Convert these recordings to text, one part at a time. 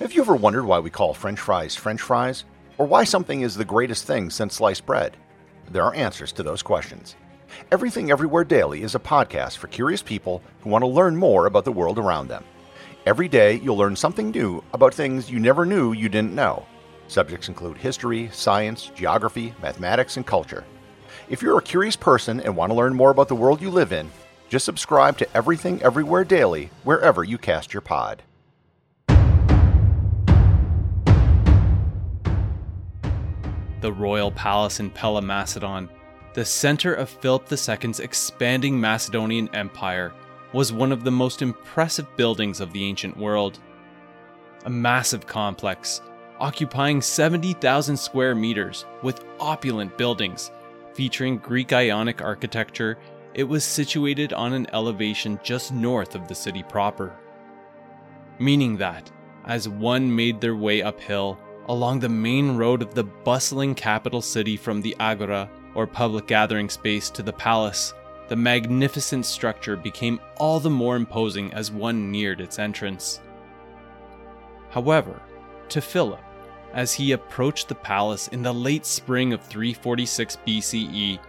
Have you ever wondered why we call french fries french fries? Or why something is the greatest thing since sliced bread? There are answers to those questions. Everything Everywhere Daily is a podcast for curious people who want to learn more about the world around them. Every day, you'll learn something new about things you never knew you didn't know. Subjects include history, science, geography, mathematics, and culture. If you're a curious person and want to learn more about the world you live in, just subscribe to Everything Everywhere Daily wherever you cast your pod. The royal palace in Pella, Macedon, the center of Philip II's expanding Macedonian empire, was one of the most impressive buildings of the ancient world. A massive complex, occupying 70,000 square meters, with opulent buildings, featuring Greek Ionic architecture, it was situated on an elevation just north of the city proper. Meaning that, as one made their way uphill, along the main road of the bustling capital city from the agora, or public gathering space, to the palace, the magnificent structure became all the more imposing as one neared its entrance. However, to Philip, as he approached the palace in the late spring of 346 BCE,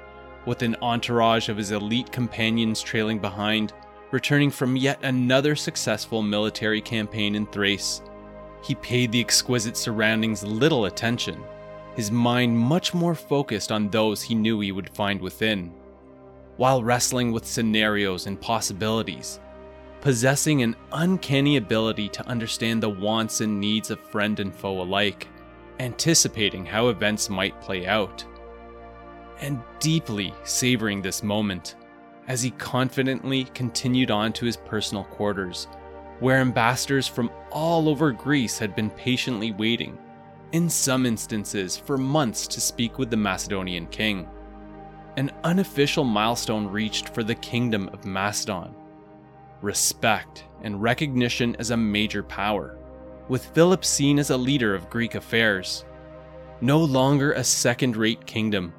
with an entourage of his elite companions trailing behind, returning from yet another successful military campaign in Thrace, he paid the exquisite surroundings little attention, his mind much more focused on those he knew he would find within. While wrestling with scenarios and possibilities, possessing an uncanny ability to understand the wants and needs of friend and foe alike, anticipating how events might play out, and deeply savoring this moment as he confidently continued on to his personal quarters where ambassadors from all over Greece had been patiently waiting, in some instances for months, to speak with the Macedonian king. An unofficial milestone reached for the kingdom of Macedon respect and recognition as a major power, with Philip seen as a leader of Greek affairs. No longer a second rate kingdom,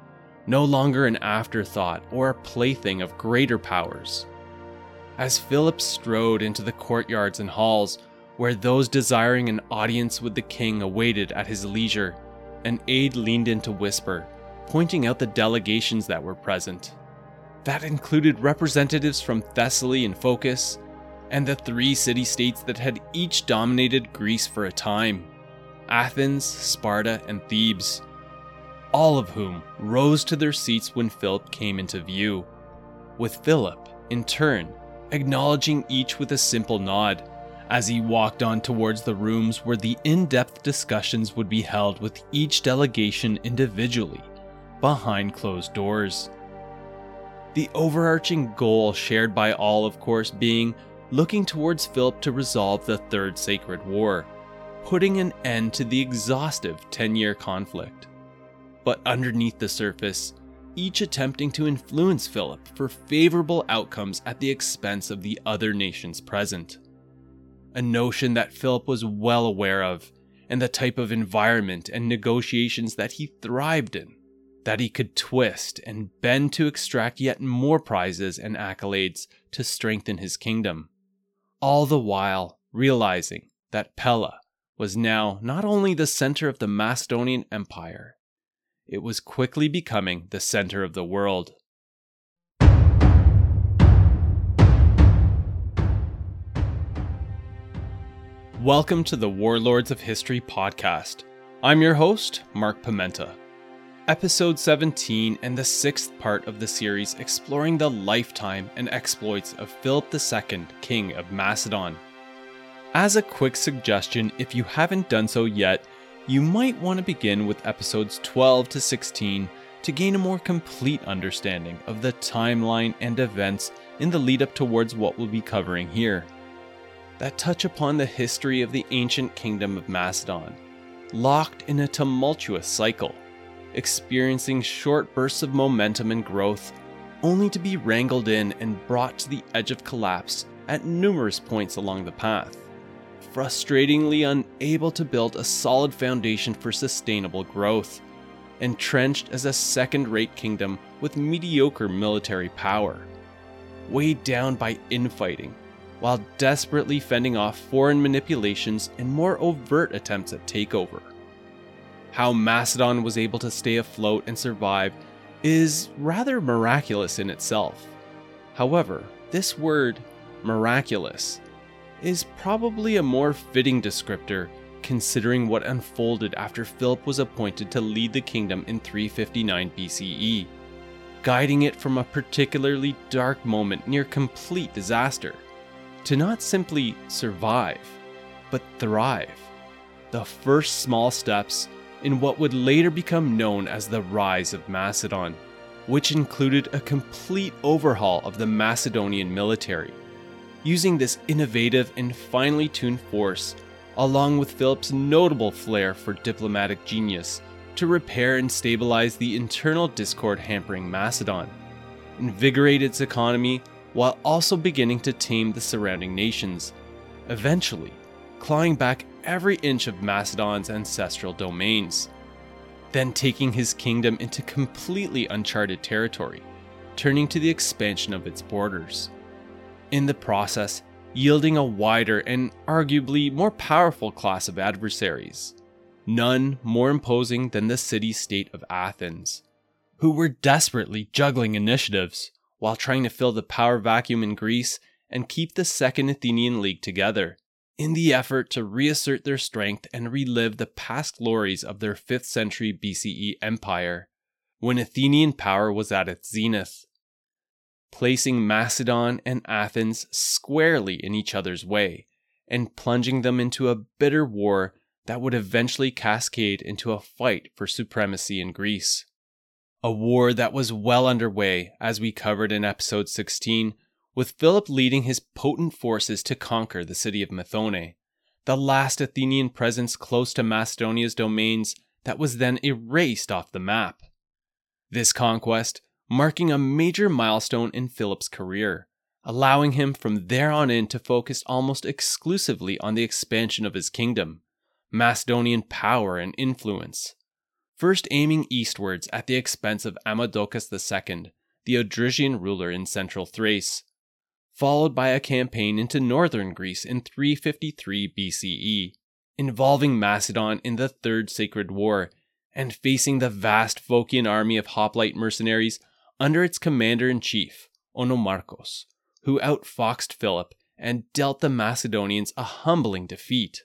no longer an afterthought or a plaything of greater powers. As Philip strode into the courtyards and halls, where those desiring an audience with the king awaited at his leisure, an aide leaned in to whisper, pointing out the delegations that were present. That included representatives from Thessaly and Phocis, and the three city states that had each dominated Greece for a time Athens, Sparta, and Thebes, all of whom rose to their seats when Philip came into view. With Philip, in turn, acknowledging each with a simple nod, as he walked on towards the rooms where the in depth discussions would be held with each delegation individually, behind closed doors. The overarching goal shared by all, of course, being looking towards Philip to resolve the Third Sacred War, putting an end to the exhaustive 10 year conflict. But underneath the surface, each attempting to influence Philip for favorable outcomes at the expense of the other nations present. A notion that Philip was well aware of, and the type of environment and negotiations that he thrived in, that he could twist and bend to extract yet more prizes and accolades to strengthen his kingdom. All the while realizing that Pella was now not only the center of the Macedonian Empire, it was quickly becoming the center of the world. Welcome to the Warlords of History podcast. I'm your host, Mark Pimenta. Episode 17 and the sixth part of the series exploring the lifetime and exploits of Philip II, King of Macedon. As a quick suggestion, if you haven't done so yet, you might want to begin with episodes 12 to 16 to gain a more complete understanding of the timeline and events in the lead up towards what we'll be covering here. That touch upon the history of the ancient kingdom of Macedon, locked in a tumultuous cycle, experiencing short bursts of momentum and growth, only to be wrangled in and brought to the edge of collapse at numerous points along the path frustratingly unable to build a solid foundation for sustainable growth, entrenched as a second rate kingdom with mediocre military power, weighed down by infighting, while desperately fending off foreign manipulations and more overt attempts at takeover. How Macedon was able to stay afloat and survive is rather miraculous in itself. However, this word, miraculous, is probably a more fitting descriptor considering what unfolded after Philip was appointed to lead the kingdom in 359 BCE, guiding it from a particularly dark moment near complete disaster to not simply survive, but thrive. The first small steps in what would later become known as the rise of Macedon, which included a complete overhaul of the Macedonian military. Using this innovative and finely tuned force, along with Philip's notable flair for diplomatic genius, to repair and stabilize the internal discord hampering Macedon, invigorate its economy while also beginning to tame the surrounding nations, eventually clawing back every inch of Macedon's ancestral domains, then taking his kingdom into completely uncharted territory, turning to the expansion of its borders. In the process, yielding a wider and arguably more powerful class of adversaries, none more imposing than the city state of Athens, who were desperately juggling initiatives while trying to fill the power vacuum in Greece and keep the Second Athenian League together, in the effort to reassert their strength and relive the past glories of their 5th century BCE empire, when Athenian power was at its zenith, placing Macedon and Athens squarely in each other's way, and plunging them into a bitter war that would eventually cascade into a fight for supremacy in Greece a war that was well underway, as we covered in episode 16, with Philip leading his potent forces to conquer the city of Methone, the last Athenian presence close to Macedonia's domains that was then erased off the map. This conquest marking a major milestone in Philip's career, allowing him from there on in to focus almost exclusively on the expansion of his kingdom, Macedonian power and influence. First aiming eastwards at the expense of Amadocus II, the Odrysian ruler in central Thrace, followed by a campaign into northern Greece in 353 BCE, involving Macedon in the Third Sacred War and facing the vast Phocian army of hoplite mercenaries under its commander in chief, Onomarchos, who outfoxed Philip and dealt the Macedonians a humbling defeat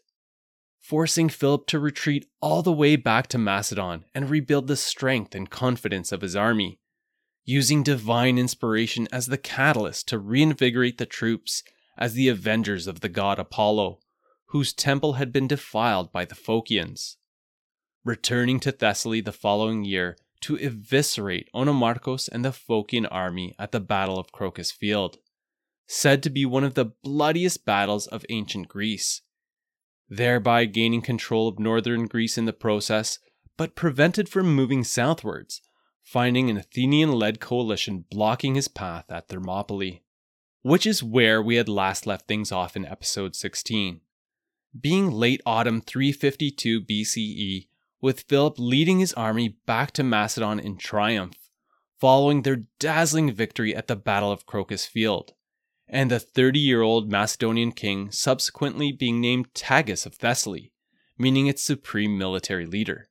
forcing Philip to retreat all the way back to Macedon and rebuild the strength and confidence of his army, using divine inspiration as the catalyst to reinvigorate the troops as the avengers of the god Apollo, whose temple had been defiled by the Phocians. Returning to Thessaly the following year to eviscerate Onomarchos and the Phocian army at the Battle of Crocus Field, said to be one of the bloodiest battles of ancient Greece thereby gaining control of northern Greece in the process, but prevented from moving southwards, finding an Athenian led coalition blocking his path at Thermopylae, which is where we had last left things off in episode 16. Being late autumn 352 BCE, with Philip leading his army back to Macedon in triumph, following their dazzling victory at the Battle of Crocus Field and the 30 year old Macedonian king subsequently being named Tagus of Thessaly, meaning its supreme military leader.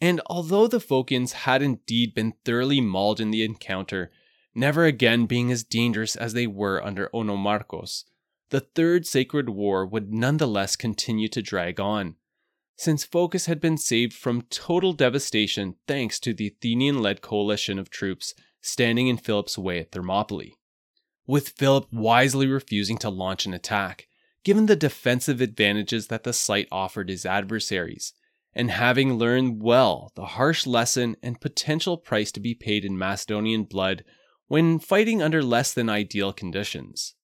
And although the Phocians had indeed been thoroughly mauled in the encounter, never again being as dangerous as they were under Onomarchos, the Third Sacred War would nonetheless continue to drag on, since Phocis had been saved from total devastation thanks to the Athenian led coalition of troops standing in Philip's way at Thermopylae with Philip wisely refusing to launch an attack, given the defensive advantages that the site offered his adversaries, and having learned well the harsh lesson and potential price to be paid in Macedonian blood when fighting under less than ideal conditions.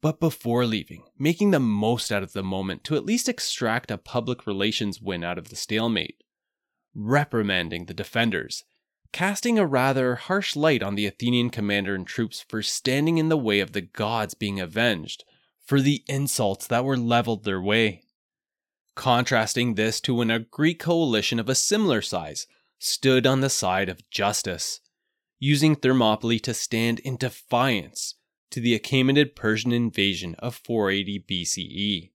But before leaving, making the most out of the moment to at least extract a public relations win out of the stalemate, reprimanding the defenders casting a rather harsh light on the Athenian commander and troops for standing in the way of the gods being avenged for the insults that were leveled their way. Contrasting this to when a Greek coalition of a similar size stood on the side of justice, using Thermopylae to stand in defiance to the Achaemenid Persian invasion of 480 BCE.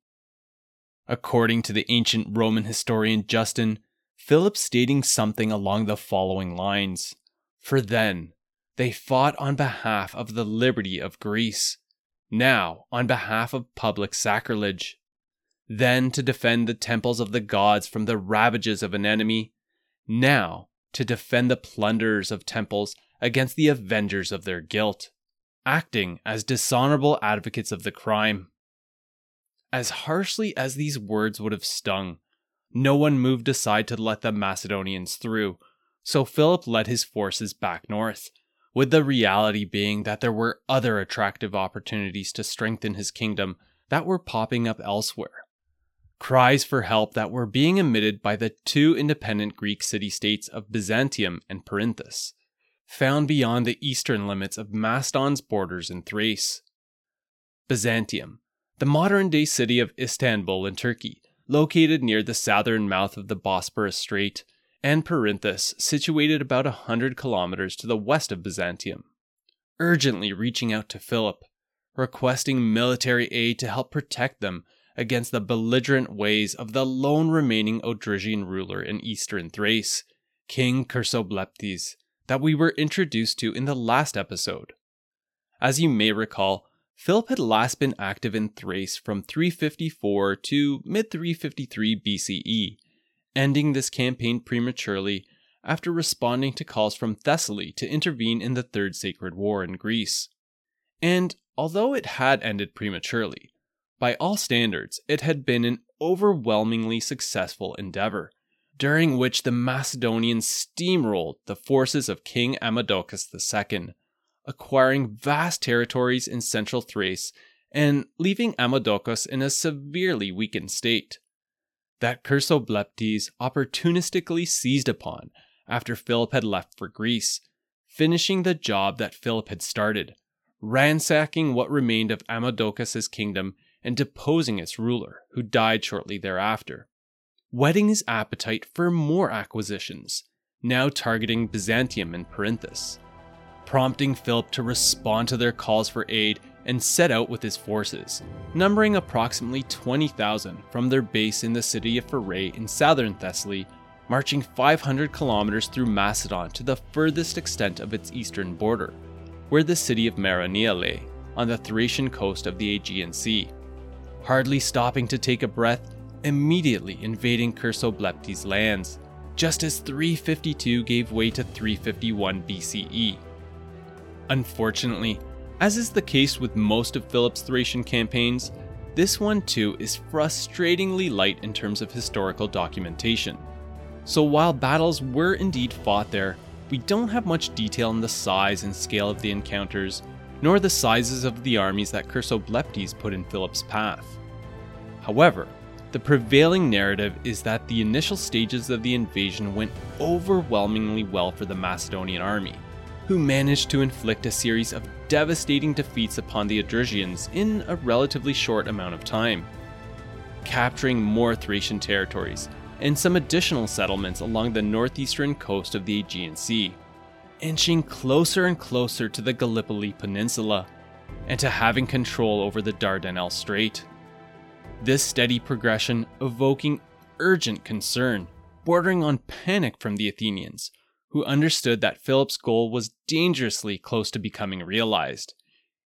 According to the ancient Roman historian Justin, Philip stating something along the following lines. For then they fought on behalf of the liberty of Greece, now on behalf of public sacrilege, then to defend the temples of the gods from the ravages of an enemy, now to defend the plunderers of temples against the avengers of their guilt, acting as dishonorable advocates of the crime. As harshly as these words would have stung, no one moved aside to let the Macedonians through, so Philip led his forces back north, with the reality being that there were other attractive opportunities to strengthen his kingdom that were popping up elsewhere. Cries for help that were being emitted by the two independent Greek city states of Byzantium and Perinthus, found beyond the eastern limits of Macedon's borders in Thrace. Byzantium, the modern day city of Istanbul in Turkey, located near the southern mouth of the Bosporus Strait, and Perinthus, situated about a hundred kilometers to the west of Byzantium. Urgently reaching out to Philip, requesting military aid to help protect them against the belligerent ways of the lone remaining Odrysian ruler in eastern Thrace, King Chersobleptes, that we were introduced to in the last episode. As you may recall, Philip had last been active in Thrace from 354 to mid 353 BCE, ending this campaign prematurely after responding to calls from Thessaly to intervene in the Third Sacred War in Greece. And although it had ended prematurely, by all standards, it had been an overwhelmingly successful endeavor, during which the Macedonians steamrolled the forces of King Amadocus II, acquiring vast territories in central Thrace and leaving Amadocus in a severely weakened state. That Chersobleptes opportunistically seized upon after Philip had left for Greece, finishing the job that Philip had started, ransacking what remained of Amadocus's kingdom and deposing its ruler, who died shortly thereafter, whetting his appetite for more acquisitions, now targeting Byzantium and Perinthus prompting Philip to respond to their calls for aid and set out with his forces, numbering approximately 20,000 from their base in the city of Pherae in southern Thessaly, marching 500 kilometers through Macedon to the furthest extent of its eastern border, where the city of Maroneia lay, on the Thracian coast of the Aegean Sea. Hardly stopping to take a breath, immediately invading Chersobleptes' lands, just as 352 gave way to 351 BCE Unfortunately, as is the case with most of Philip's Thracian campaigns, this one too is frustratingly light in terms of historical documentation. So while battles were indeed fought there, we don't have much detail on the size and scale of the encounters, nor the sizes of the armies that Chersobleptes put in Philip's path. However, the prevailing narrative is that the initial stages of the invasion went overwhelmingly well for the Macedonian army, who managed to inflict a series of devastating defeats upon the Odrysians in a relatively short amount of time, capturing more Thracian territories and some additional settlements along the northeastern coast of the Aegean Sea, inching closer and closer to the Gallipoli Peninsula and to having control over the Dardanelles Strait. This steady progression evoking urgent concern, bordering on panic from the Athenians who understood that Philip's goal was dangerously close to becoming realized,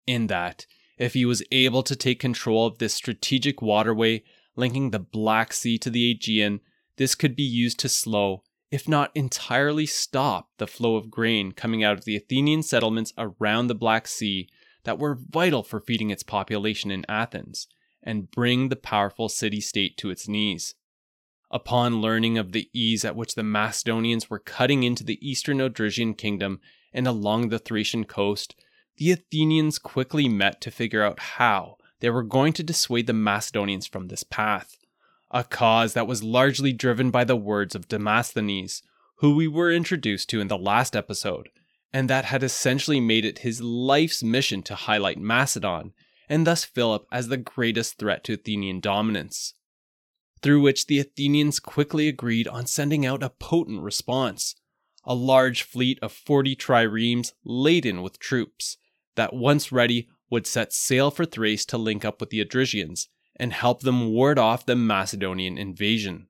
in that, if he was able to take control of this strategic waterway linking the Black Sea to the Aegean, this could be used to slow, if not entirely stop, the flow of grain coming out of the Athenian settlements around the Black Sea that were vital for feeding its population in Athens, and bring the powerful city state to its knees. Upon learning of the ease at which the Macedonians were cutting into the eastern Odrysian kingdom and along the Thracian coast, the Athenians quickly met to figure out how they were going to dissuade the Macedonians from this path, a cause that was largely driven by the words of Demosthenes, who we were introduced to in the last episode, and that had essentially made it his life's mission to highlight Macedon, and thus Philip as the greatest threat to Athenian dominance through which the Athenians quickly agreed on sending out a potent response a large fleet of 40 triremes laden with troops that, once ready, would set sail for Thrace to link up with the Odrysians and help them ward off the Macedonian invasion.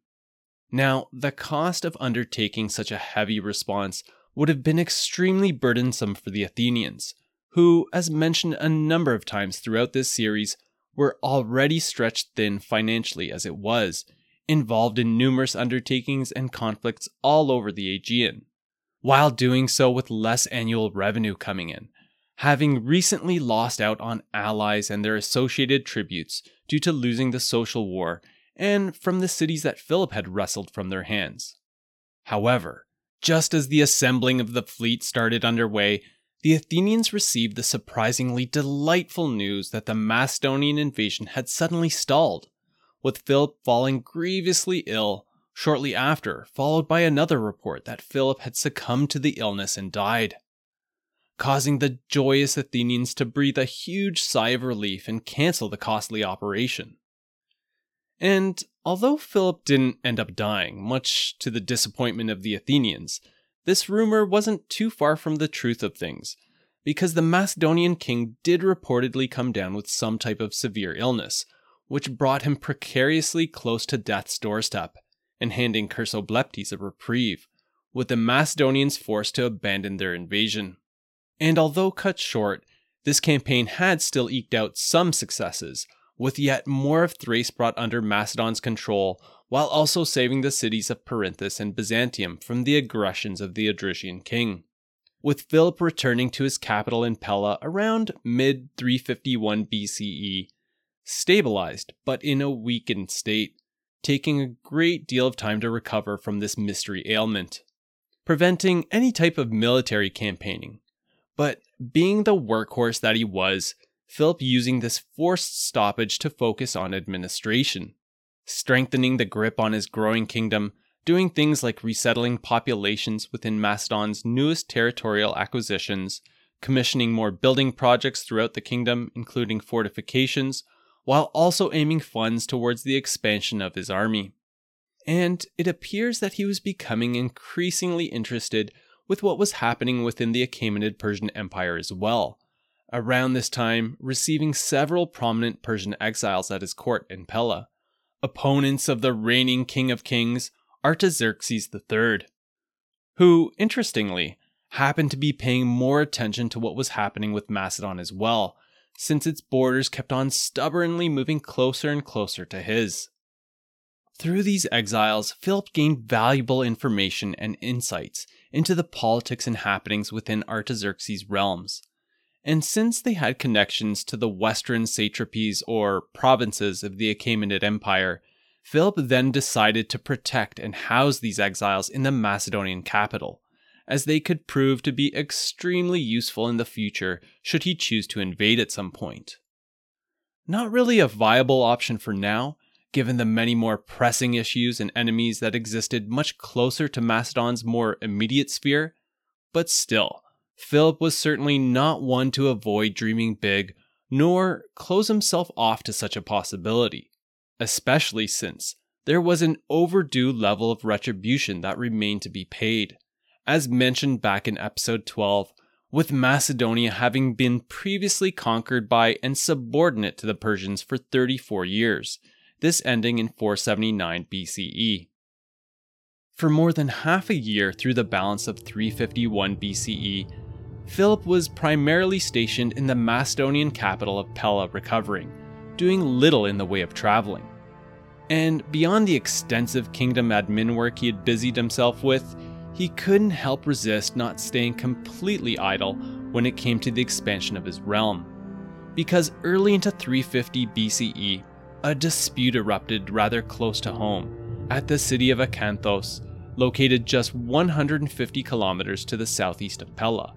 Now, the cost of undertaking such a heavy response would have been extremely burdensome for the Athenians, who, as mentioned a number of times throughout this series, were already stretched thin financially as it was, involved in numerous undertakings and conflicts all over the Aegean, while doing so with less annual revenue coming in, having recently lost out on allies and their associated tributes due to losing the social war and from the cities that Philip had wrestled from their hands. However, just as the assembling of the fleet started underway, the Athenians received the surprisingly delightful news that the Macedonian invasion had suddenly stalled, with Philip falling grievously ill shortly after, followed by another report that Philip had succumbed to the illness and died, causing the joyous Athenians to breathe a huge sigh of relief and cancel the costly operation. And although Philip didn't end up dying, much to the disappointment of the Athenians, this rumor wasn't too far from the truth of things, because the Macedonian king did reportedly come down with some type of severe illness, which brought him precariously close to death's doorstep and handing Chersobleptes a reprieve, with the Macedonians forced to abandon their invasion. And although cut short, this campaign had still eked out some successes, with yet more of Thrace brought under Macedon's control, while also saving the cities of Perinthus and Byzantium from the aggressions of the Odrysian king. With Philip returning to his capital in Pella around mid 351 BCE, stabilized but in a weakened state, taking a great deal of time to recover from this mystery ailment, preventing any type of military campaigning. But being the workhorse that he was, Philip using this forced stoppage to focus on administration, strengthening the grip on his growing kingdom, doing things like resettling populations within Macedon's newest territorial acquisitions, commissioning more building projects throughout the kingdom, including fortifications, while also aiming funds towards the expansion of his army. And it appears that he was becoming increasingly interested with what was happening within the Achaemenid Persian Empire as well, around this time receiving several prominent Persian exiles at his court in Pella, opponents of the reigning king of kings, Artaxerxes III, who, interestingly, happened to be paying more attention to what was happening with Macedon as well, since its borders kept on stubbornly moving closer and closer to his. Through these exiles, Philip gained valuable information and insights into the politics and happenings within Artaxerxes' realms, and since they had connections to the western satrapies or provinces of the Achaemenid Empire, Philip then decided to protect and house these exiles in the Macedonian capital, as they could prove to be extremely useful in the future should he choose to invade at some point. Not really a viable option for now, given the many more pressing issues and enemies that existed much closer to Macedon's more immediate sphere, but still, Philip was certainly not one to avoid dreaming big, nor close himself off to such a possibility, especially since there was an overdue level of retribution that remained to be paid. As mentioned back in episode 12, with Macedonia having been previously conquered by and subordinate to the Persians for 34 years, this ending in 479 BCE. For more than half a year through the balance of 351 BCE, Philip was primarily stationed in the Macedonian capital of Pella recovering, doing little in the way of traveling. And beyond the extensive kingdom admin work he had busied himself with, he couldn't help resist not staying completely idle when it came to the expansion of his realm. Because early into 350 BCE, a dispute erupted rather close to home at the city of Acanthos, located just 150 kilometers to the southeast of Pella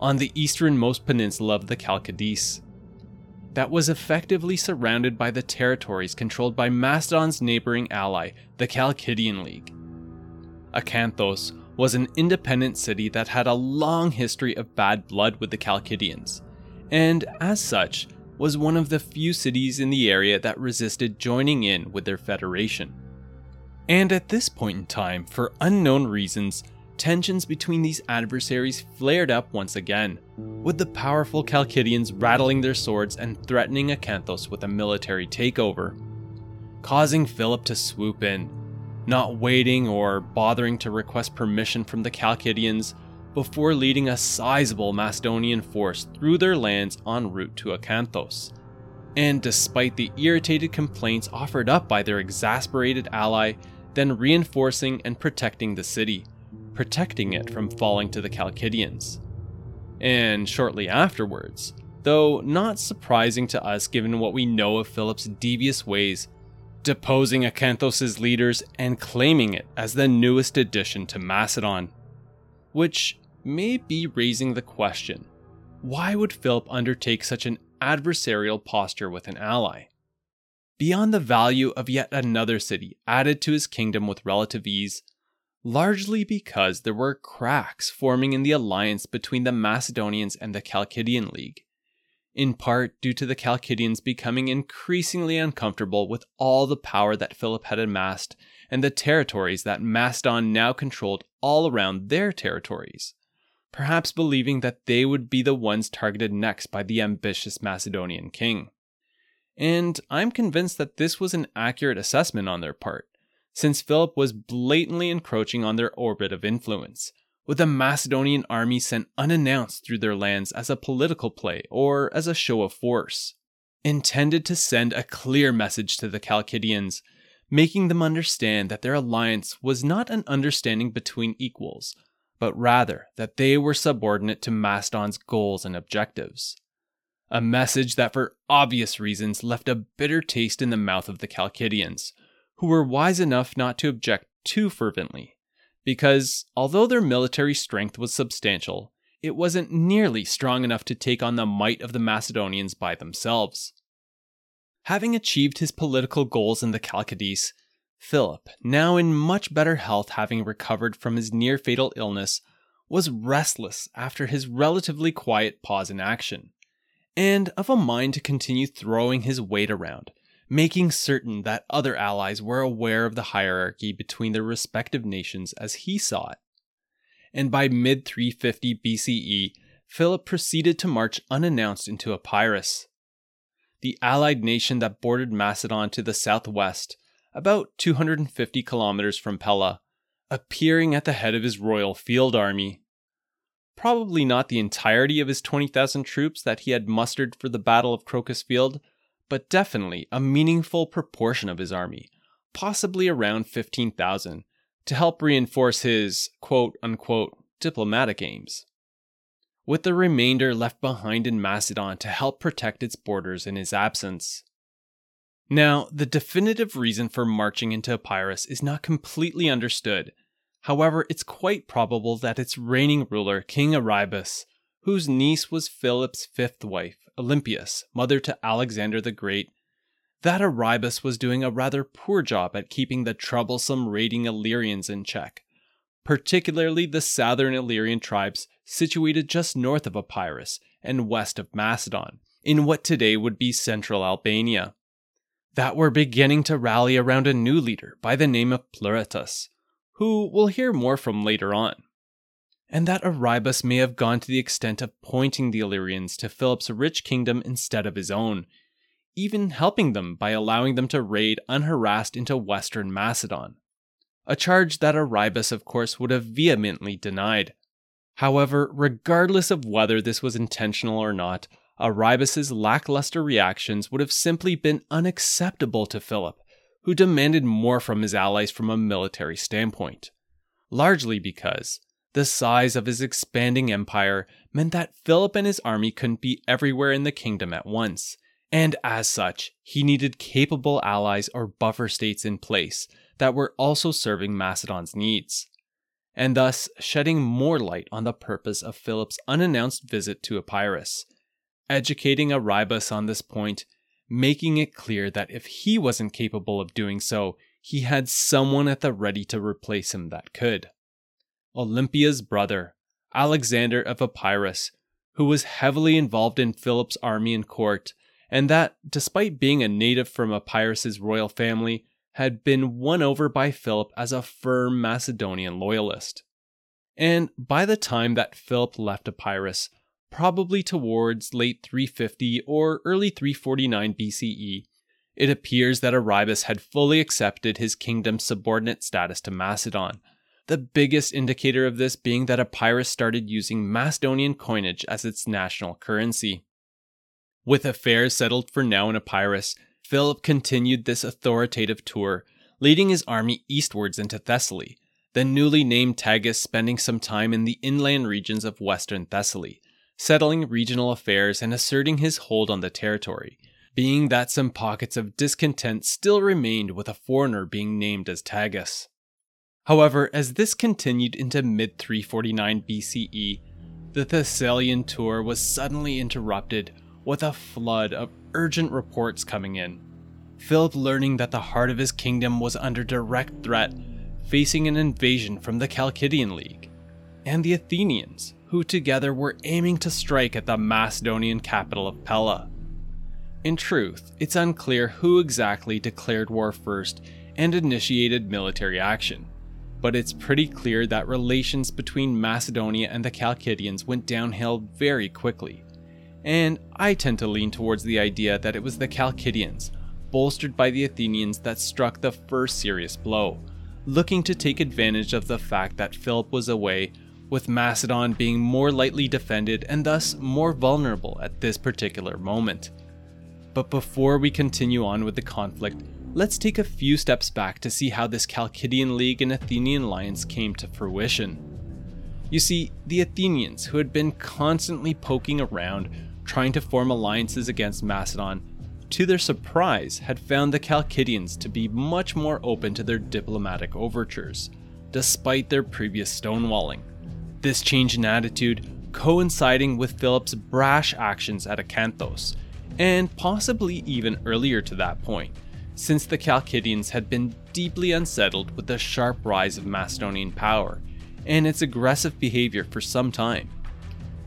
on the easternmost peninsula of the Chalcidice. That was effectively surrounded by the territories controlled by Macedon's neighboring ally, the Chalcidian League. Acanthos was an independent city that had a long history of bad blood with the Chalcidians, and as such, was one of the few cities in the area that resisted joining in with their federation. And at this point in time, for unknown reasons, tensions between these adversaries flared up once again, with the powerful Chalcidians rattling their swords and threatening Acanthos with a military takeover, causing Philip to swoop in, not waiting or bothering to request permission from the Chalcidians before leading a sizable Macedonian force through their lands en route to Acanthos. And despite the irritated complaints offered up by their exasperated ally, then reinforcing and protecting the city, protecting it from falling to the Chalcidians. And shortly afterwards, though not surprising to us given what we know of Philip's devious ways, deposing Acanthos' leaders and claiming it as the newest addition to Macedon. Which may be raising the question why would Philip undertake such an adversarial posture with an ally? Beyond the value of yet another city added to his kingdom with relative ease, largely because there were cracks forming in the alliance between the Macedonians and the Chalcidian League, in part due to the Chalcidians becoming increasingly uncomfortable with all the power that Philip had amassed and the territories that Macedon now controlled all around their territories perhaps believing that they would be the ones targeted next by the ambitious Macedonian king. And I'm convinced that this was an accurate assessment on their part, since Philip was blatantly encroaching on their orbit of influence, with a Macedonian army sent unannounced through their lands as a political play or as a show of force, intended to send a clear message to the Chalcidians, making them understand that their alliance was not an understanding between equals, but rather that they were subordinate to Macedon's goals and objectives. A message that, for obvious reasons, left a bitter taste in the mouth of the Chalcidians, who were wise enough not to object too fervently, because although their military strength was substantial, it wasn't nearly strong enough to take on the might of the Macedonians by themselves. Having achieved his political goals in the Chalcidice, Philip, now in much better health having recovered from his near fatal illness, was restless after his relatively quiet pause in action, and of a mind to continue throwing his weight around, making certain that other allies were aware of the hierarchy between their respective nations as he saw it. And by mid 350 BCE, Philip proceeded to march unannounced into Epirus, the allied nation that bordered Macedon to the southwest about 250 kilometers from Pella, appearing at the head of his royal field army. Probably not the entirety of his 20,000 troops that he had mustered for the Battle of Crocus Field, but definitely a meaningful proportion of his army, possibly around 15,000, to help reinforce his quote unquote diplomatic aims. With the remainder left behind in Macedon to help protect its borders in his absence. Now, the definitive reason for marching into Epirus is not completely understood. However, it's quite probable that its reigning ruler, King Aribas, whose niece was Philip's fifth wife, Olympias, mother to Alexander the Great, that Aribas was doing a rather poor job at keeping the troublesome raiding Illyrians in check, particularly the southern Illyrian tribes situated just north of Epirus and west of Macedon, in what today would be central Albania that were beginning to rally around a new leader by the name of Pleuratus, who we'll hear more from later on. And that Aribas may have gone to the extent of pointing the Illyrians to Philip's rich kingdom instead of his own, even helping them by allowing them to raid unharassed into western Macedon. A charge that Aribas, of course, would have vehemently denied. However, regardless of whether this was intentional or not, Aribas's lackluster reactions would have simply been unacceptable to Philip, who demanded more from his allies from a military standpoint. Largely because the size of his expanding empire meant that Philip and his army couldn't be everywhere in the kingdom at once, and as such, he needed capable allies or buffer states in place that were also serving Macedon's needs, and thus shedding more light on the purpose of Philip's unannounced visit to Epirus educating Aribas on this point, making it clear that if he wasn't capable of doing so, he had someone at the ready to replace him that could. Olympias' brother, Alexander of Epirus, who was heavily involved in Philip's army and court, and that, despite being a native from Epirus's royal family, had been won over by Philip as a firm Macedonian loyalist. And by the time that Philip left Epirus, probably towards late 350 or early 349 BCE, it appears that Aribas had fully accepted his kingdom's subordinate status to Macedon. The biggest indicator of this being that Epirus started using Macedonian coinage as its national currency. With affairs settled for now in Epirus, Philip continued this authoritative tour, leading his army eastwards into Thessaly, the newly named Tagus spending some time in the inland regions of western Thessaly, settling regional affairs and asserting his hold on the territory, being that some pockets of discontent still remained with a foreigner being named as Tagus. However, as this continued into mid 349 BCE, the Thessalian tour was suddenly interrupted with a flood of urgent reports coming in. Philip learning that the heart of his kingdom was under direct threat facing an invasion from the Chalcidian League, and the Athenians, who together were aiming to strike at the Macedonian capital of Pella. In truth, it's unclear who exactly declared war first and initiated military action, but it's pretty clear that relations between Macedonia and the Chalcidians went downhill very quickly. And I tend to lean towards the idea that it was the Chalcidians, bolstered by the Athenians, that struck the first serious blow, looking to take advantage of the fact that Philip was away, with Macedon being more lightly defended and thus more vulnerable at this particular moment. But before we continue on with the conflict, let's take a few steps back to see how this Chalcidian League and Athenian alliance came to fruition. You see, the Athenians, who had been constantly poking around, trying to form alliances against Macedon, to their surprise, had found the Chalcidians to be much more open to their diplomatic overtures, despite their previous stonewalling. This change in attitude coinciding with Philip's brash actions at Acanthos, and possibly even earlier to that point, since the Chalcidians had been deeply unsettled with the sharp rise of Macedonian power and its aggressive behavior for some time.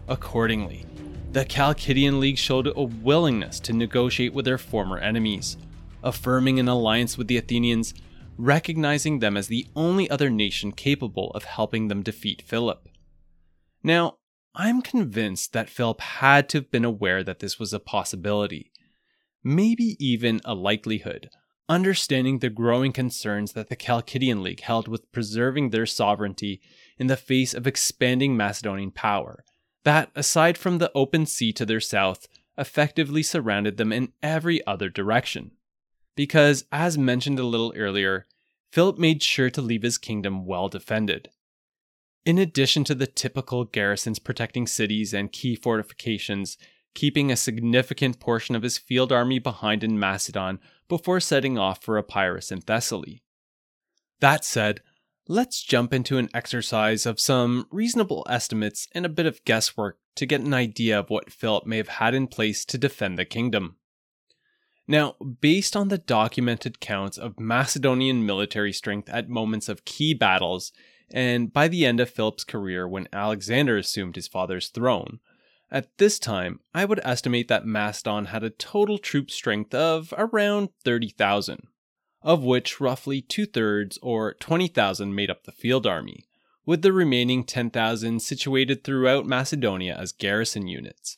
Accordingly, the Chalcidian League showed a willingness to negotiate with their former enemies, affirming an alliance with the Athenians, recognizing them as the only other nation capable of helping them defeat Philip. Now, I'm convinced that Philip had to have been aware that this was a possibility, maybe even a likelihood, understanding the growing concerns that the Chalcidian League held with preserving their sovereignty in the face of expanding Macedonian power that, aside from the open sea to their south, effectively surrounded them in every other direction. Because, as mentioned a little earlier, Philip made sure to leave his kingdom well defended. In addition to the typical garrisons protecting cities and key fortifications, keeping a significant portion of his field army behind in Macedon before setting off for Epirus and Thessaly. That said, let's jump into an exercise of some reasonable estimates and a bit of guesswork to get an idea of what Philip may have had in place to defend the kingdom. Now, based on the documented counts of Macedonian military strength at moments of key battles, and by the end of Philip's career when Alexander assumed his father's throne, at this time I would estimate that Macedon had a total troop strength of around 30,000 of which roughly two thirds or 20,000 made up the field army, with the remaining 10,000 situated throughout Macedonia as garrison units.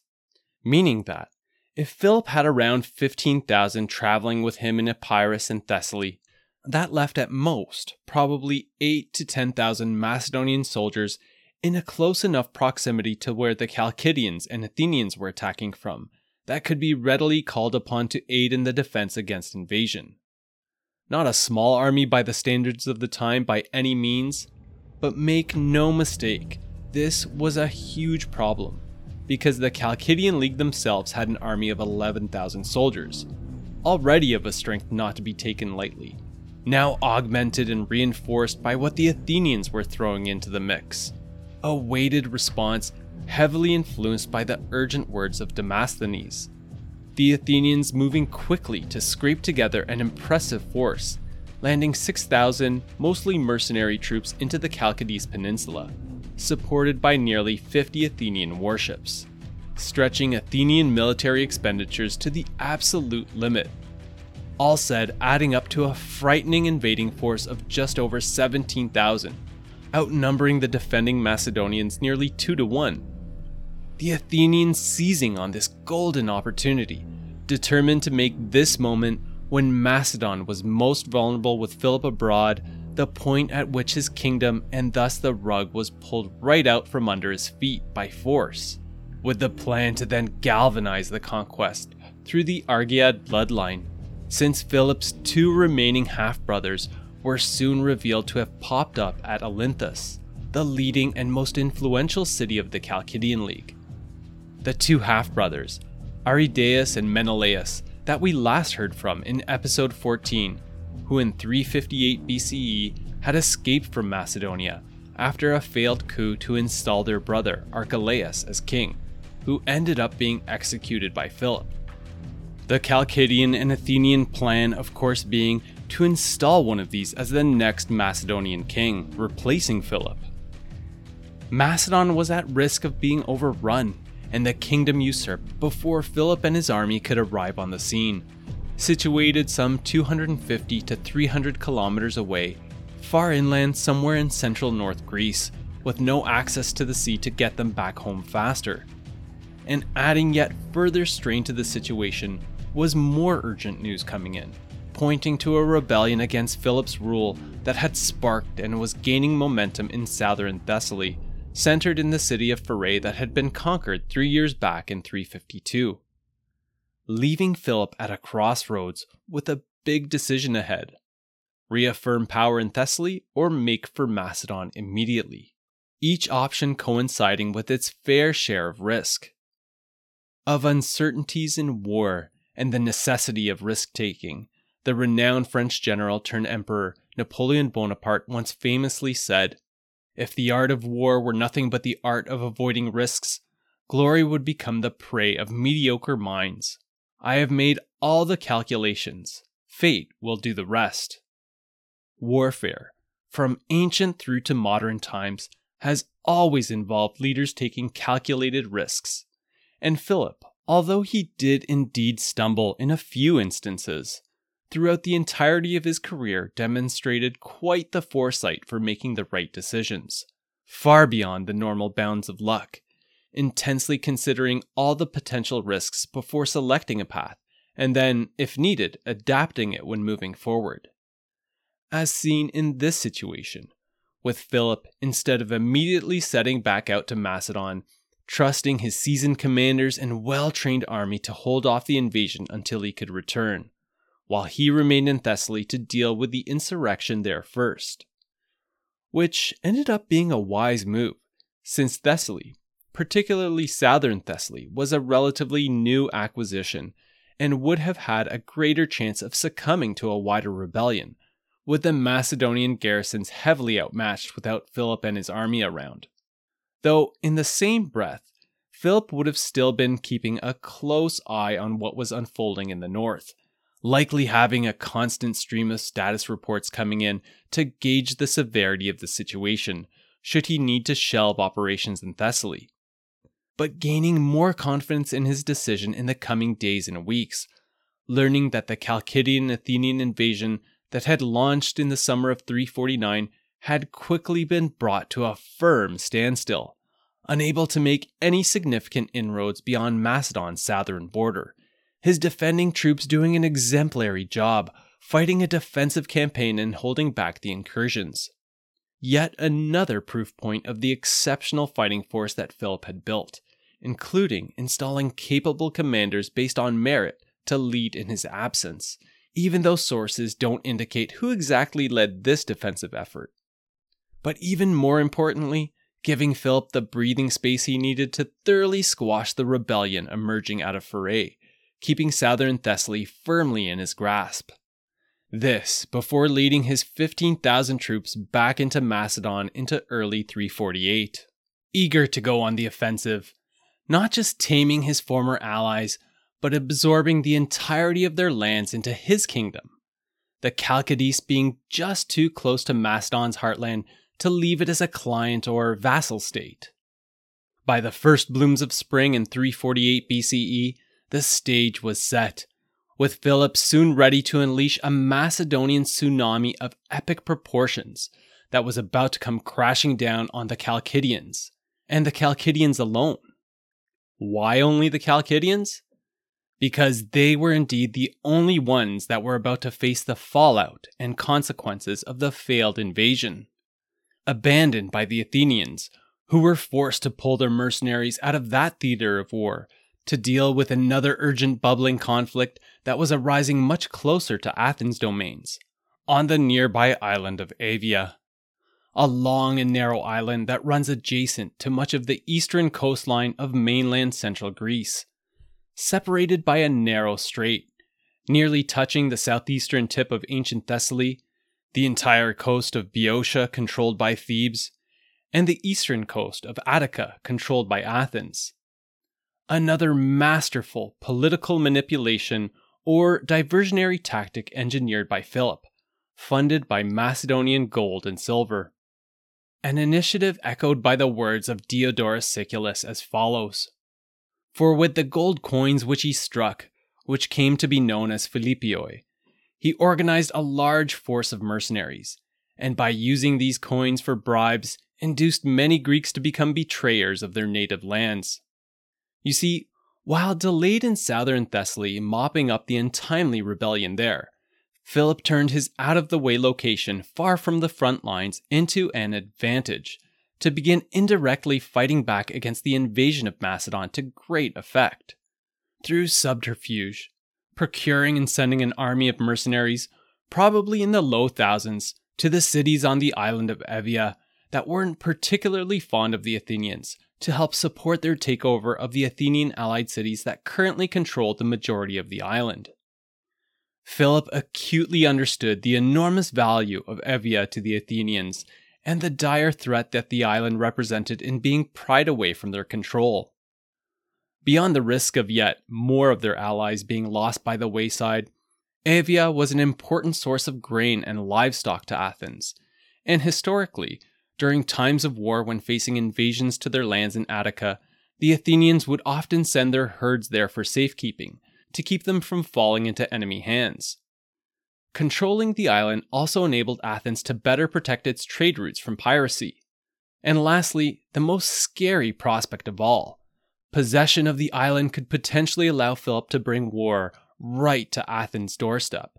Meaning that, if Philip had around 15,000 traveling with him in Epirus and Thessaly, that left at most probably 8 to 10,000 Macedonian soldiers in a close enough proximity to where the Chalcidians and Athenians were attacking from that could be readily called upon to aid in the defense against invasion. Not a small army by the standards of the time by any means, but make no mistake, this was a huge problem, because the Chalcidian League themselves had an army of 11,000 soldiers, already of a strength not to be taken lightly, now augmented and reinforced by what the Athenians were throwing into the mix. A weighted response heavily influenced by the urgent words of Demosthenes, the Athenians moving quickly to scrape together an impressive force, landing 6,000 mostly mercenary troops into the Chalcidice Peninsula, supported by nearly 50 Athenian warships, stretching Athenian military expenditures to the absolute limit. All said, adding up to a frightening invading force of just over 17,000, outnumbering the defending Macedonians nearly 2 to 1. The Athenians seizing on this golden opportunity, determined to make this moment when Macedon was most vulnerable with Philip abroad the point at which his kingdom and thus the rug was pulled right out from under his feet by force, with the plan to then galvanize the conquest through the Argead bloodline, since Philip's two remaining half brothers were soon revealed to have popped up at Olynthus, the leading and most influential city of the Chalcidian League. The two half brothers, Aridaeus and Menelaus, that we last heard from in episode 14, who in 358 BCE had escaped from Macedonia after a failed coup to install their brother Archelaus as king, who ended up being executed by Philip. The Chalcidian and Athenian plan, of course, being to install one of these as the next Macedonian king, replacing Philip. Macedon was at risk of being overrun and the kingdom usurped before Philip and his army could arrive on the scene. Situated some 250 to 300 kilometers away, far inland somewhere in central North Greece, with no access to the sea to get them back home faster. And adding yet further strain to the situation was more urgent news coming in, pointing to a rebellion against Philip's rule that had sparked and was gaining momentum in southern Thessaly centered in the city of Pherae that had been conquered three years back in 352. Leaving Philip at a crossroads with a big decision ahead reaffirm power in Thessaly or make for Macedon immediately, each option coinciding with its fair share of risk. Of uncertainties in war and the necessity of risk taking, the renowned French general turned emperor Napoleon Bonaparte once famously said, if the art of war were nothing but the art of avoiding risks, glory would become the prey of mediocre minds. I have made all the calculations. Fate will do the rest. Warfare, from ancient through to modern times, has always involved leaders taking calculated risks. And Philip, although he did indeed stumble in a few instances, throughout the entirety of his career demonstrated quite the foresight for making the right decisions, far beyond the normal bounds of luck, intensely considering all the potential risks before selecting a path, and then, if needed, adapting it when moving forward. As seen in this situation, with Philip, instead of immediately setting back out to Macedon, trusting his seasoned commanders and well trained army to hold off the invasion until he could return while he remained in Thessaly to deal with the insurrection there first. Which ended up being a wise move, since Thessaly, particularly southern Thessaly, was a relatively new acquisition and would have had a greater chance of succumbing to a wider rebellion, with the Macedonian garrisons heavily outmatched without Philip and his army around. Though, in the same breath, Philip would have still been keeping a close eye on what was unfolding in the north, likely having a constant stream of status reports coming in to gauge the severity of the situation, should he need to shelve operations in Thessaly. But gaining more confidence in his decision in the coming days and weeks, learning that the Chalcidian Athenian invasion that had launched in the summer of 349 had quickly been brought to a firm standstill, unable to make any significant inroads beyond Macedon's southern border his defending troops doing an exemplary job, fighting a defensive campaign and holding back the incursions. Yet another proof point of the exceptional fighting force that Philip had built, including installing capable commanders based on merit to lead in his absence, even though sources don't indicate who exactly led this defensive effort. But even more importantly, giving Philip the breathing space he needed to thoroughly squash the rebellion emerging out of Pherae, keeping southern Thessaly firmly in his grasp. This before leading his 15,000 troops back into Macedon into early 348. Eager to go on the offensive, not just taming his former allies, but absorbing the entirety of their lands into his kingdom. The Chalcidice being just too close to Macedon's heartland to leave it as a client or vassal state. By the first blooms of spring in 348 BCE, the stage was set, with Philip soon ready to unleash a Macedonian tsunami of epic proportions that was about to come crashing down on the Chalcidians, and the Chalcidians alone. Why only the Chalcidians? Because they were indeed the only ones that were about to face the fallout and consequences of the failed invasion. Abandoned by the Athenians, who were forced to pull their mercenaries out of that theater of war to deal with another urgent bubbling conflict that was arising much closer to Athens' domains, on the nearby island of Evia. A long and narrow island that runs adjacent to much of the eastern coastline of mainland central Greece, separated by a narrow strait, nearly touching the southeastern tip of ancient Thessaly, the entire coast of Boeotia controlled by Thebes, and the eastern coast of Attica controlled by Athens. Another masterful political manipulation or diversionary tactic engineered by Philip, funded by Macedonian gold and silver. An initiative echoed by the words of Diodorus Siculus as follows For with the gold coins which he struck, which came to be known as Philippioi, he organized a large force of mercenaries, and by using these coins for bribes, induced many Greeks to become betrayers of their native lands. You see, while delayed in southern Thessaly mopping up the untimely rebellion there, Philip turned his out of the way location far from the front lines into an advantage to begin indirectly fighting back against the invasion of Macedon to great effect. Through subterfuge, procuring and sending an army of mercenaries, probably in the low thousands, to the cities on the island of Evia that weren't particularly fond of the Athenians to help support their takeover of the Athenian allied cities that currently controlled the majority of the island. Philip acutely understood the enormous value of Evia to the Athenians and the dire threat that the island represented in being pried away from their control. Beyond the risk of yet more of their allies being lost by the wayside, Evia was an important source of grain and livestock to Athens, and historically, during times of war when facing invasions to their lands in Attica, the Athenians would often send their herds there for safekeeping, to keep them from falling into enemy hands. Controlling the island also enabled Athens to better protect its trade routes from piracy. And lastly, the most scary prospect of all possession of the island could potentially allow Philip to bring war right to Athens' doorstep,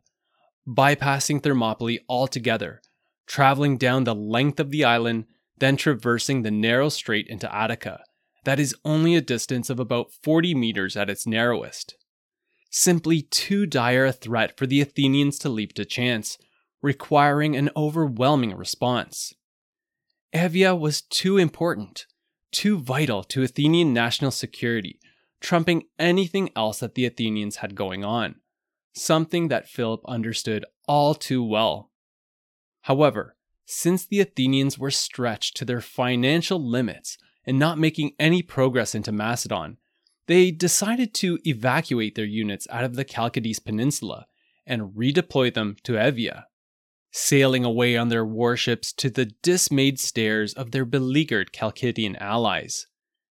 bypassing Thermopylae altogether traveling down the length of the island, then traversing the narrow strait into Attica, that is only a distance of about 40 meters at its narrowest. Simply too dire a threat for the Athenians to leap to chance, requiring an overwhelming response. Evia was too important, too vital to Athenian national security, trumping anything else that the Athenians had going on, something that Philip understood all too well. However, since the Athenians were stretched to their financial limits and not making any progress into Macedon, they decided to evacuate their units out of the Chalcidice Peninsula and redeploy them to Evia, sailing away on their warships to the dismayed stares of their beleaguered Chalcidian allies.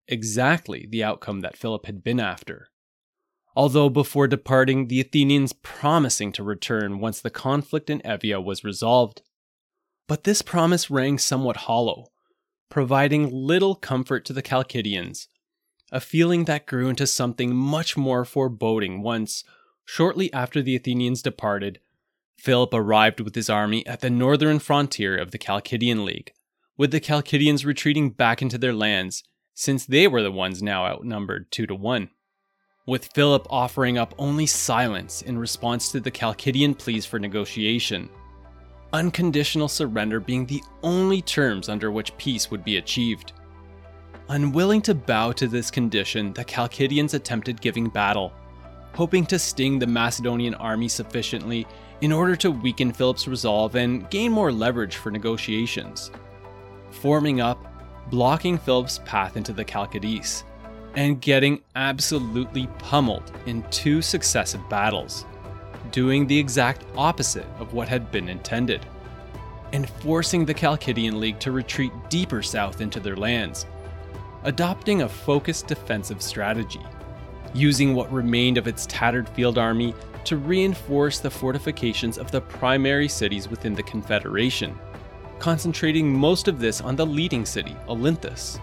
Exactly the outcome that Philip had been after. Although before departing, the Athenians promising to return once the conflict in Evia was resolved. But this promise rang somewhat hollow, providing little comfort to the Chalcidians, a feeling that grew into something much more foreboding once, shortly after the Athenians departed, Philip arrived with his army at the northern frontier of the Chalcidian League, with the Chalcidians retreating back into their lands, since they were the ones now outnumbered two to one. With Philip offering up only silence in response to the Chalcidian pleas for negotiation, unconditional surrender being the only terms under which peace would be achieved. Unwilling to bow to this condition, the Chalcidians attempted giving battle, hoping to sting the Macedonian army sufficiently in order to weaken Philip's resolve and gain more leverage for negotiations. Forming up, blocking Philip's path into the Chalcidice, and getting absolutely pummeled in two successive battles doing the exact opposite of what had been intended, and forcing the Chalcidian League to retreat deeper south into their lands, adopting a focused defensive strategy, using what remained of its tattered field army to reinforce the fortifications of the primary cities within the Confederation, concentrating most of this on the leading city, Olynthus,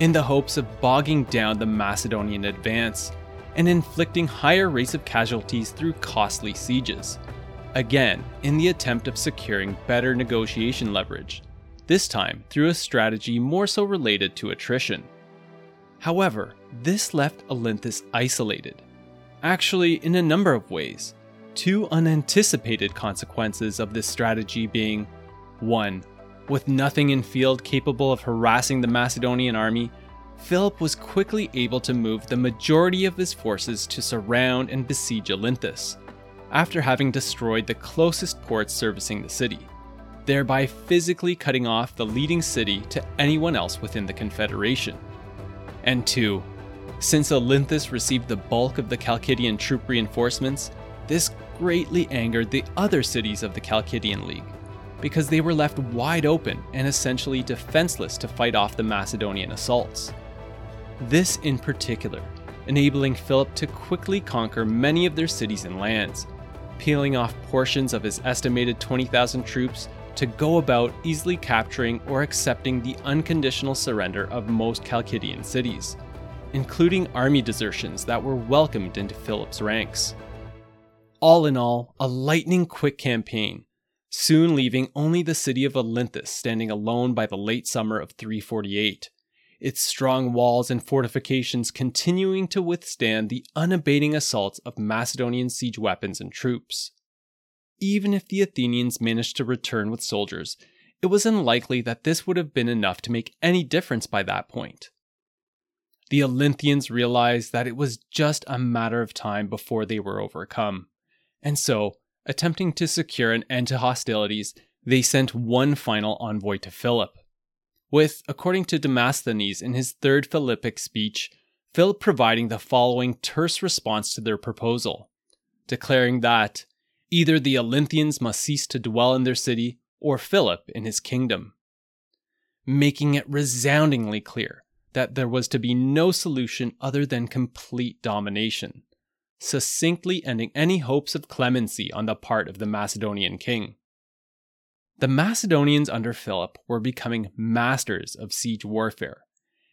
in the hopes of bogging down the Macedonian advance and inflicting higher rates of casualties through costly sieges. Again, in the attempt of securing better negotiation leverage, this time through a strategy more so related to attrition. However, this left Olynthus isolated. Actually, in a number of ways. Two unanticipated consequences of this strategy being 1. With nothing in field capable of harassing the Macedonian army, Philip was quickly able to move the majority of his forces to surround and besiege Olynthus, after having destroyed the closest ports servicing the city, thereby physically cutting off the leading city to anyone else within the Confederation. And 2. Since Olynthus received the bulk of the Chalcidian troop reinforcements, this greatly angered the other cities of the Chalcidian League, because they were left wide open and essentially defenseless to fight off the Macedonian assaults. This in particular, enabling Philip to quickly conquer many of their cities and lands, peeling off portions of his estimated 20,000 troops to go about easily capturing or accepting the unconditional surrender of most Chalcidian cities, including army desertions that were welcomed into Philip's ranks. All in all, a lightning quick campaign, soon leaving only the city of Olynthus standing alone by the late summer of 348 its strong walls and fortifications continuing to withstand the unabating assaults of Macedonian siege weapons and troops. Even if the Athenians managed to return with soldiers, it was unlikely that this would have been enough to make any difference by that point. The Olynthians realized that it was just a matter of time before they were overcome, and so, attempting to secure an end to hostilities, they sent one final envoy to Philip with, according to Demosthenes in his third Philippic speech, Philip providing the following terse response to their proposal, declaring that either the Olynthians must cease to dwell in their city or Philip in his kingdom, making it resoundingly clear that there was to be no solution other than complete domination, succinctly ending any hopes of clemency on the part of the Macedonian king. The Macedonians under Philip were becoming masters of siege warfare,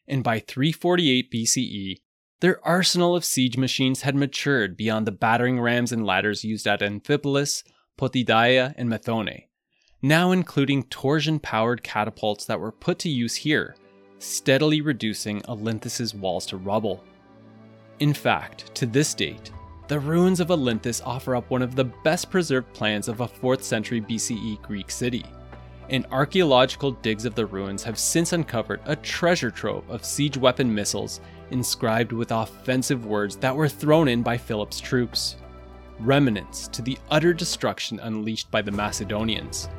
and by 348 BCE, their arsenal of siege machines had matured beyond the battering rams and ladders used at Amphipolis, Potidaea, and Methone, now including torsion powered catapults that were put to use here, steadily reducing Olynthus's walls to rubble. In fact, to this date, the ruins of Olynthus offer up one of the best preserved plans of a 4th century BCE Greek city. And archaeological digs of the ruins have since uncovered a treasure trove of siege weapon missiles inscribed with offensive words that were thrown in by Philip's troops, remnants to the utter destruction unleashed by the Macedonians.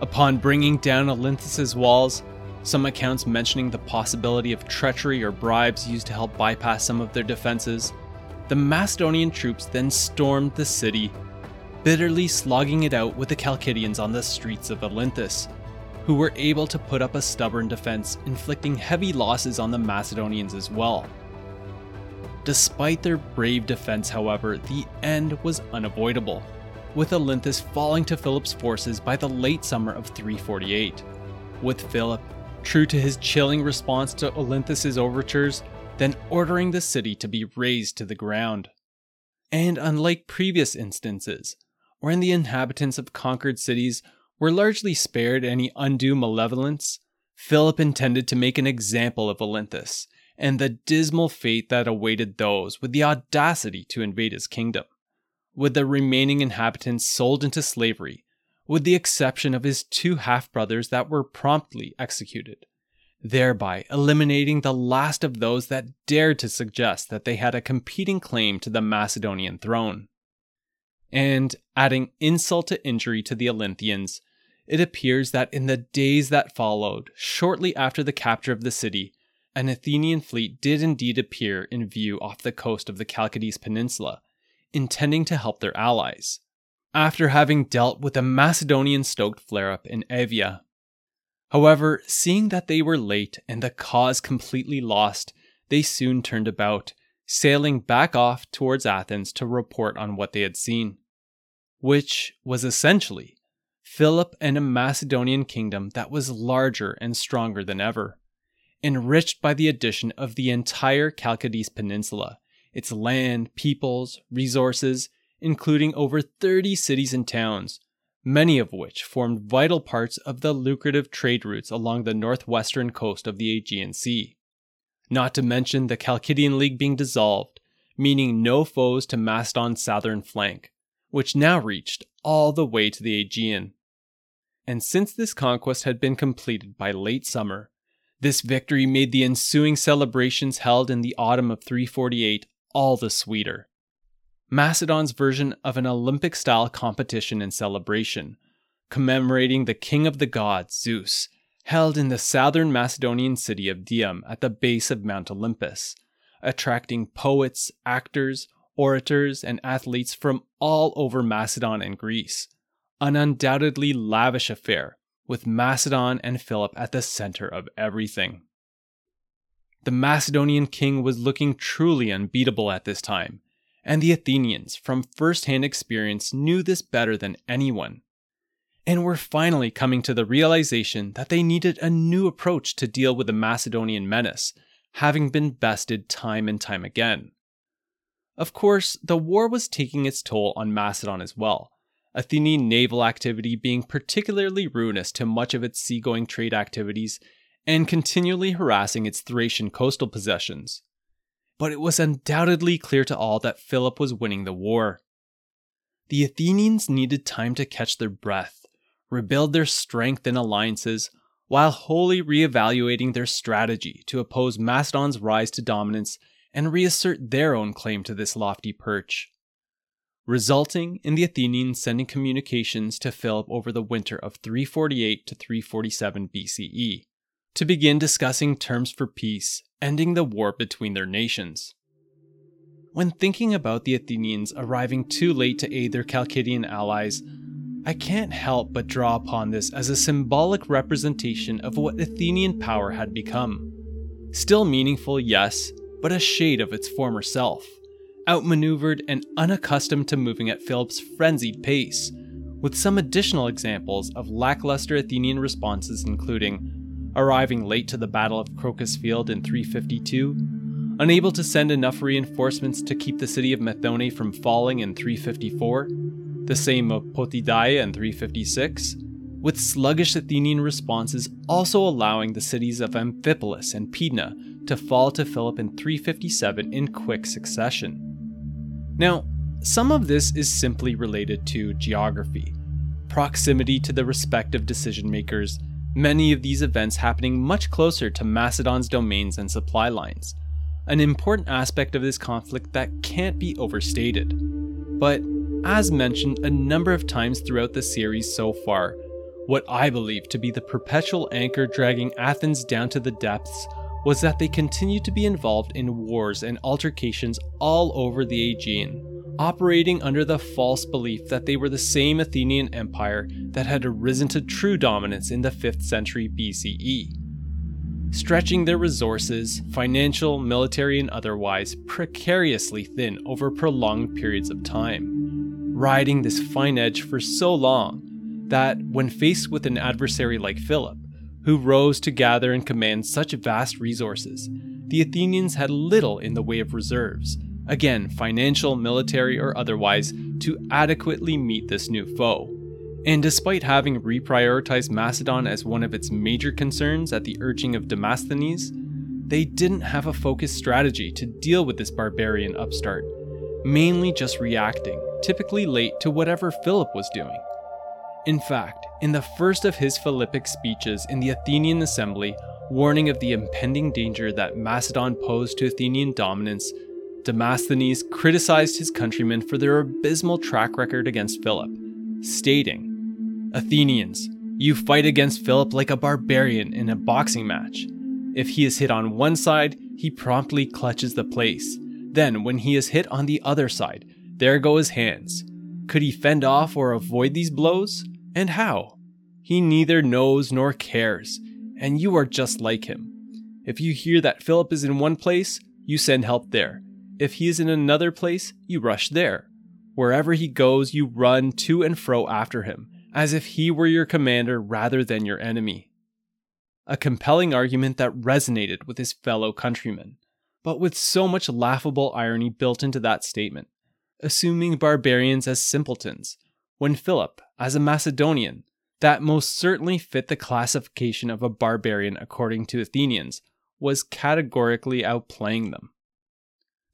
Upon bringing down Olynthus's walls, some accounts mentioning the possibility of treachery or bribes used to help bypass some of their defenses, the Macedonian troops then stormed the city, bitterly slogging it out with the Chalcidians on the streets of Olynthus, who were able to put up a stubborn defense, inflicting heavy losses on the Macedonians as well. Despite their brave defense, however, the end was unavoidable, with Olynthus falling to Philip's forces by the late summer of 348. With Philip, true to his chilling response to Olynthus's overtures, then ordering the city to be razed to the ground. And unlike previous instances, wherein the inhabitants of conquered cities were largely spared any undue malevolence, Philip intended to make an example of Olynthus and the dismal fate that awaited those with the audacity to invade his kingdom, with the remaining inhabitants sold into slavery, with the exception of his two half brothers that were promptly executed thereby eliminating the last of those that dared to suggest that they had a competing claim to the Macedonian throne. And adding insult to injury to the Olynthians, it appears that in the days that followed, shortly after the capture of the city, an Athenian fleet did indeed appear in view off the coast of the Chalcidice Peninsula, intending to help their allies. After having dealt with a Macedonian stoked flare up in Evia However, seeing that they were late and the cause completely lost, they soon turned about, sailing back off towards Athens to report on what they had seen. Which was essentially Philip and a Macedonian kingdom that was larger and stronger than ever, enriched by the addition of the entire Chalcidice Peninsula, its land, peoples, resources, including over 30 cities and towns, many of which formed vital parts of the lucrative trade routes along the northwestern coast of the Aegean Sea. Not to mention the Chalcidian League being dissolved, meaning no foes to Macedon's southern flank, which now reached all the way to the Aegean. And since this conquest had been completed by late summer, this victory made the ensuing celebrations held in the autumn of 348 all the sweeter. Macedon's version of an Olympic style competition and celebration, commemorating the king of the gods, Zeus, held in the southern Macedonian city of Dium at the base of Mount Olympus, attracting poets, actors, orators, and athletes from all over Macedon and Greece. An undoubtedly lavish affair, with Macedon and Philip at the center of everything. The Macedonian king was looking truly unbeatable at this time, and the Athenians, from first hand experience, knew this better than anyone. And were finally coming to the realization that they needed a new approach to deal with the Macedonian menace, having been bested time and time again. Of course, the war was taking its toll on Macedon as well, Athenian naval activity being particularly ruinous to much of its seagoing trade activities and continually harassing its Thracian coastal possessions. But it was undoubtedly clear to all that Philip was winning the war. The Athenians needed time to catch their breath, rebuild their strength and alliances, while wholly reevaluating their strategy to oppose Macedon's rise to dominance and reassert their own claim to this lofty perch, resulting in the Athenians sending communications to Philip over the winter of 348 to 347 BCE to begin discussing terms for peace, ending the war between their nations. When thinking about the Athenians arriving too late to aid their Chalcidian allies, I can't help but draw upon this as a symbolic representation of what Athenian power had become. Still meaningful, yes, but a shade of its former self, outmaneuvered and unaccustomed to moving at Philip's frenzied pace, with some additional examples of lackluster Athenian responses including arriving late to the Battle of Crocus Field in 352, unable to send enough reinforcements to keep the city of Methone from falling in 354, the same of Potidaea in 356, with sluggish Athenian responses also allowing the cities of Amphipolis and Pydna to fall to Philip in 357 in quick succession. Now, some of this is simply related to geography, proximity to the respective decision makers, many of these events happening much closer to Macedon's domains and supply lines, an important aspect of this conflict that can't be overstated. But, as mentioned a number of times throughout the series so far, what I believe to be the perpetual anchor dragging Athens down to the depths was that they continued to be involved in wars and altercations all over the Aegean, operating under the false belief that they were the same Athenian empire that had arisen to true dominance in the 5th century BCE. Stretching their resources, financial, military, and otherwise, precariously thin over prolonged periods of time, riding this fine edge for so long that, when faced with an adversary like Philip, who rose to gather and command such vast resources, the Athenians had little in the way of reserves, again, financial, military, or otherwise, to adequately meet this new foe. And despite having reprioritized Macedon as one of its major concerns at the urging of Demosthenes, they didn't have a focused strategy to deal with this barbarian upstart, mainly just reacting, typically late to whatever Philip was doing. In fact, in the first of his Philippic speeches in the Athenian assembly, warning of the impending danger that Macedon posed to Athenian dominance, Demosthenes criticized his countrymen for their abysmal track record against Philip, stating, Athenians, you fight against Philip like a barbarian in a boxing match. If he is hit on one side, he promptly clutches the place. Then, when he is hit on the other side, there go his hands. Could he fend off or avoid these blows? And how? He neither knows nor cares, and you are just like him. If you hear that Philip is in one place, you send help there. If he is in another place, you rush there. Wherever he goes, you run to and fro after him, as if he were your commander rather than your enemy. A compelling argument that resonated with his fellow countrymen, but with so much laughable irony built into that statement, assuming barbarians as simpletons, when Philip, as a Macedonian, that most certainly fit the classification of a barbarian according to Athenians, was categorically outplaying them.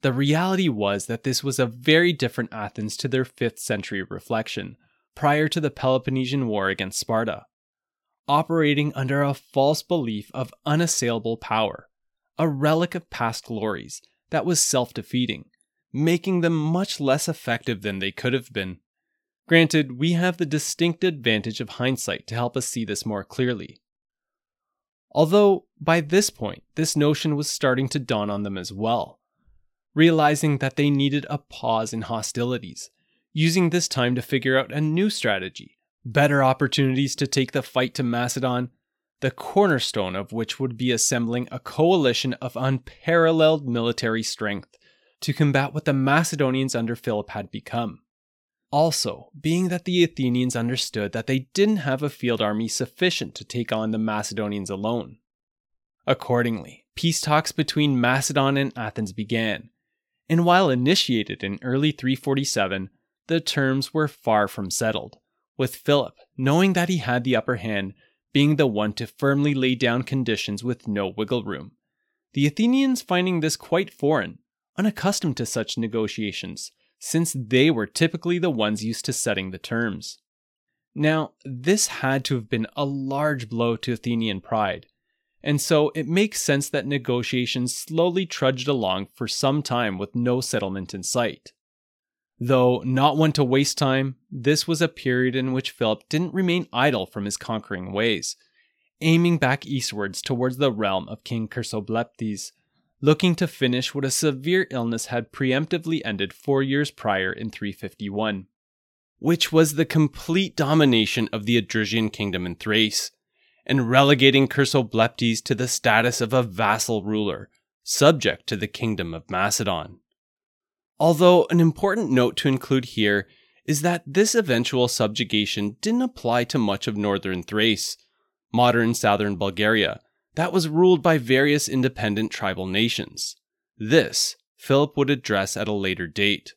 The reality was that this was a very different Athens to their 5th century reflection, prior to the Peloponnesian War against Sparta, operating under a false belief of unassailable power, a relic of past glories that was self defeating, making them much less effective than they could have been. Granted, we have the distinct advantage of hindsight to help us see this more clearly. Although, by this point, this notion was starting to dawn on them as well, realizing that they needed a pause in hostilities, using this time to figure out a new strategy, better opportunities to take the fight to Macedon, the cornerstone of which would be assembling a coalition of unparalleled military strength to combat what the Macedonians under Philip had become. Also, being that the Athenians understood that they didn't have a field army sufficient to take on the Macedonians alone. Accordingly, peace talks between Macedon and Athens began, and while initiated in early 347, the terms were far from settled, with Philip, knowing that he had the upper hand, being the one to firmly lay down conditions with no wiggle room. The Athenians finding this quite foreign, unaccustomed to such negotiations, since they were typically the ones used to setting the terms. Now, this had to have been a large blow to Athenian pride, and so it makes sense that negotiations slowly trudged along for some time with no settlement in sight. Though not one to waste time, this was a period in which Philip didn't remain idle from his conquering ways, aiming back eastwards towards the realm of King Chersobleptes, looking to finish what a severe illness had preemptively ended four years prior in 351, which was the complete domination of the Odrysian kingdom in Thrace, and relegating Chersobleptes to the status of a vassal ruler, subject to the kingdom of Macedon. Although, an important note to include here is that this eventual subjugation didn't apply to much of northern Thrace, modern southern Bulgaria, that was ruled by various independent tribal nations. This, Philip would address at a later date.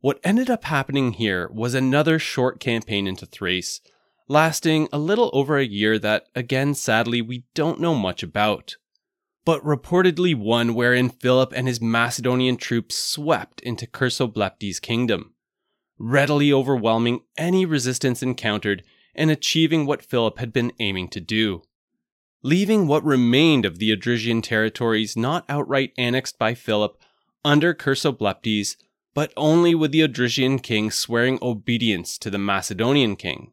What ended up happening here was another short campaign into Thrace, lasting a little over a year that, again, sadly, we don't know much about. But reportedly one wherein Philip and his Macedonian troops swept into Chersobleptes' kingdom, readily overwhelming any resistance encountered and achieving what Philip had been aiming to do leaving what remained of the Odrysian territories not outright annexed by Philip under Chersobleptes, but only with the Odrysian king swearing obedience to the Macedonian king,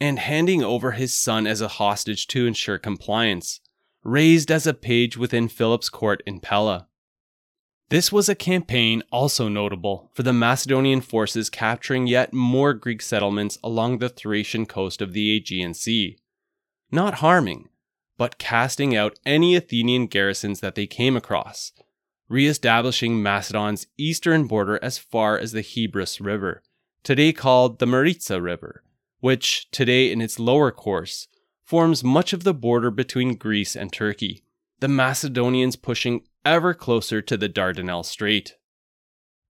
and handing over his son as a hostage to ensure compliance, raised as a page within Philip's court in Pella. This was a campaign also notable for the Macedonian forces capturing yet more Greek settlements along the Thracian coast of the Aegean Sea, not harming, but casting out any Athenian garrisons that they came across, re-establishing Macedon's eastern border as far as the Hebrus River, today called the Maritsa River, which, today in its lower course, forms much of the border between Greece and Turkey, the Macedonians pushing ever closer to the Dardanelles Strait.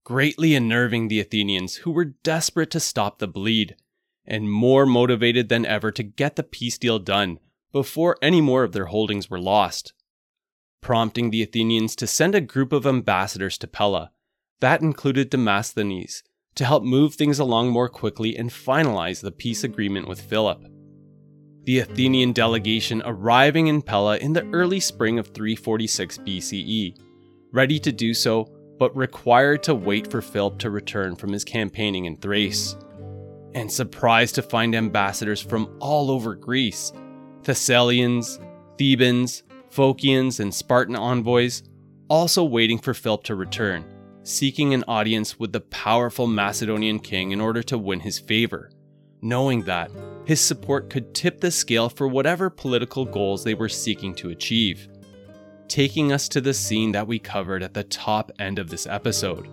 Greatly unnerving the Athenians, who were desperate to stop the bleed, and more motivated than ever to get the peace deal done before any more of their holdings were lost, prompting the Athenians to send a group of ambassadors to Pella. That included Demosthenes, to help move things along more quickly and finalize the peace agreement with Philip. The Athenian delegation arriving in Pella in the early spring of 346 BCE, ready to do so, but required to wait for Philip to return from his campaigning in Thrace. And surprised to find ambassadors from all over Greece, Thessalians, Thebans, Phocians, and Spartan envoys, also waiting for Philip to return, seeking an audience with the powerful Macedonian king in order to win his favor, knowing that his support could tip the scale for whatever political goals they were seeking to achieve. Taking us to the scene that we covered at the top end of this episode.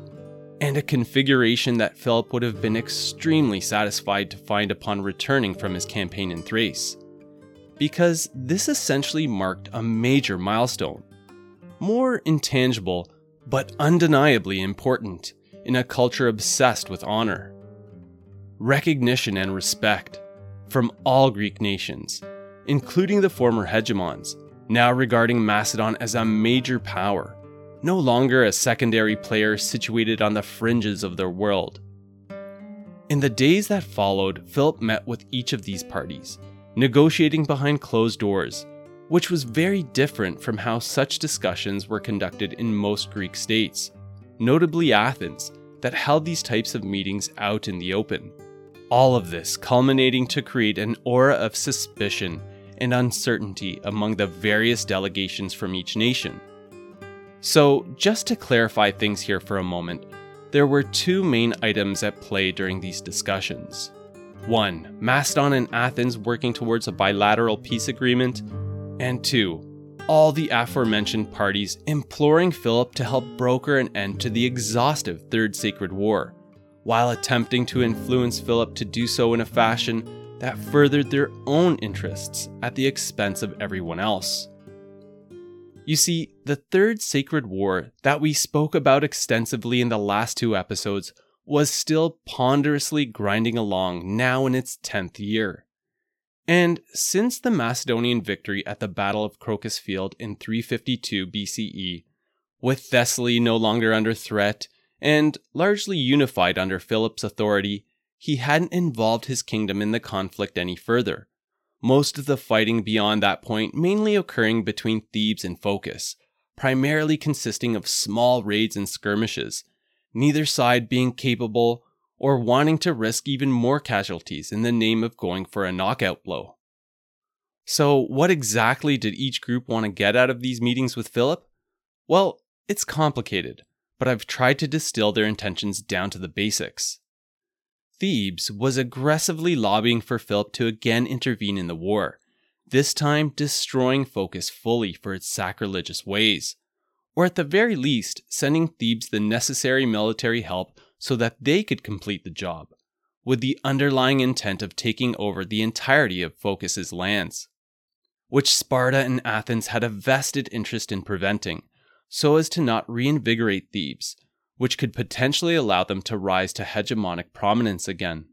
and a configuration that Philip would have been extremely satisfied to find upon returning from his campaign in Thrace. Because this essentially marked a major milestone, more intangible, but undeniably important in a culture obsessed with honor. Recognition and respect from all Greek nations, including the former hegemons, now regarding Macedon as a major power, no longer a secondary player situated on the fringes of their world. In the days that followed, Philip met with each of these parties, negotiating behind closed doors, which was very different from how such discussions were conducted in most Greek states, notably Athens, that held these types of meetings out in the open. All of this culminating to create an aura of suspicion and uncertainty among the various delegations from each nation. So, just to clarify things here for a moment, there were two main items at play during these discussions. One, Macedon and Athens working towards a bilateral peace agreement, and two, all the aforementioned parties imploring Philip to help broker an end to the exhaustive Third Sacred War, while attempting to influence Philip to do so in a fashion that furthered their own interests at the expense of everyone else. You see, the Third Sacred War that we spoke about extensively in the last two episodes was still ponderously grinding along now in its 10th year. And since the Macedonian victory at the Battle of Crocus Field in 352 BCE, with Thessaly no longer under threat and largely unified under Philip's authority, he hadn't involved his kingdom in the conflict any further. Most of the fighting beyond that point mainly occurring between Thebes and Phocis, primarily consisting of small raids and skirmishes, neither side being capable or wanting to risk even more casualties in the name of going for a knockout blow. So, what exactly did each group want to get out of these meetings with Philip? Well, it's complicated, but I've tried to distill their intentions down to the basics. Thebes was aggressively lobbying for Philip to again intervene in the war, this time destroying Phocis fully for its sacrilegious ways, or at the very least, sending Thebes the necessary military help so that they could complete the job, with the underlying intent of taking over the entirety of Phocis's lands, which Sparta and Athens had a vested interest in preventing, so as to not reinvigorate Thebes which could potentially allow them to rise to hegemonic prominence again.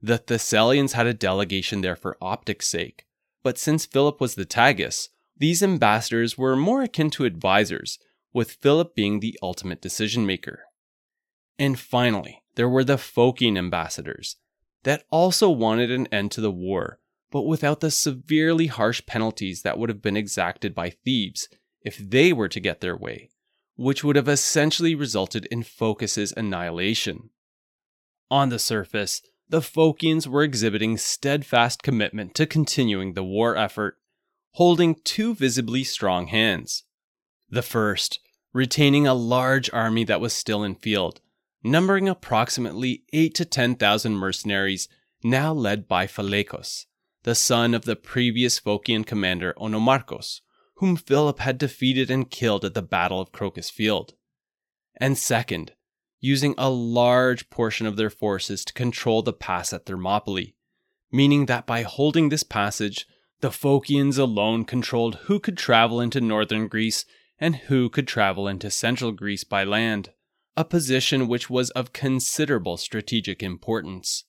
The Thessalians had a delegation there for optics' sake, but since Philip was the Tagus, these ambassadors were more akin to advisors, with Philip being the ultimate decision maker. And finally, there were the Phocian ambassadors, that also wanted an end to the war, but without the severely harsh penalties that would have been exacted by Thebes if they were to get their way which would have essentially resulted in Phocis's annihilation. On the surface, the Phocians were exhibiting steadfast commitment to continuing the war effort, holding two visibly strong hands. The first, retaining a large army that was still in field, numbering approximately 8 to 10,000 mercenaries, now led by Phalaikos, the son of the previous Phocian commander Onomarchos, whom Philip had defeated and killed at the Battle of Crocus Field. And second, using a large portion of their forces to control the pass at Thermopylae, meaning that by holding this passage, the Phocians alone controlled who could travel into northern Greece and who could travel into central Greece by land, a position which was of considerable strategic importance.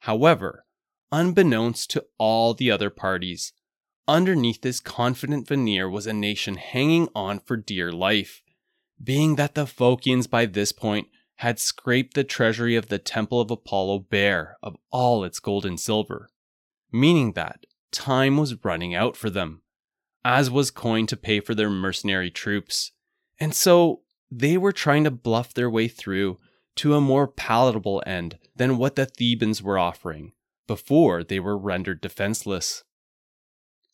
However, unbeknownst to all the other parties, Underneath this confident veneer was a nation hanging on for dear life, being that the Phocians by this point had scraped the treasury of the Temple of Apollo bare of all its gold and silver, meaning that time was running out for them, as was coin to pay for their mercenary troops. And so they were trying to bluff their way through to a more palatable end than what the Thebans were offering before they were rendered defenseless.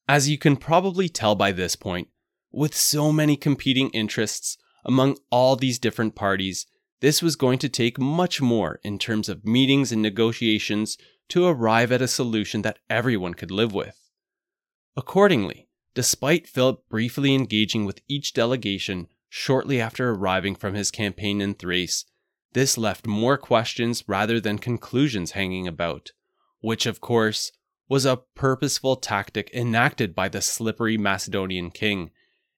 As you can probably tell by this point, with so many competing interests among all these different parties, this was going to take much more in terms of meetings and negotiations to arrive at a solution that everyone could live with. Accordingly, despite Philip briefly engaging with each delegation shortly after arriving from his campaign in Thrace, this left more questions rather than conclusions hanging about, which, of course, was a purposeful tactic enacted by the slippery Macedonian king,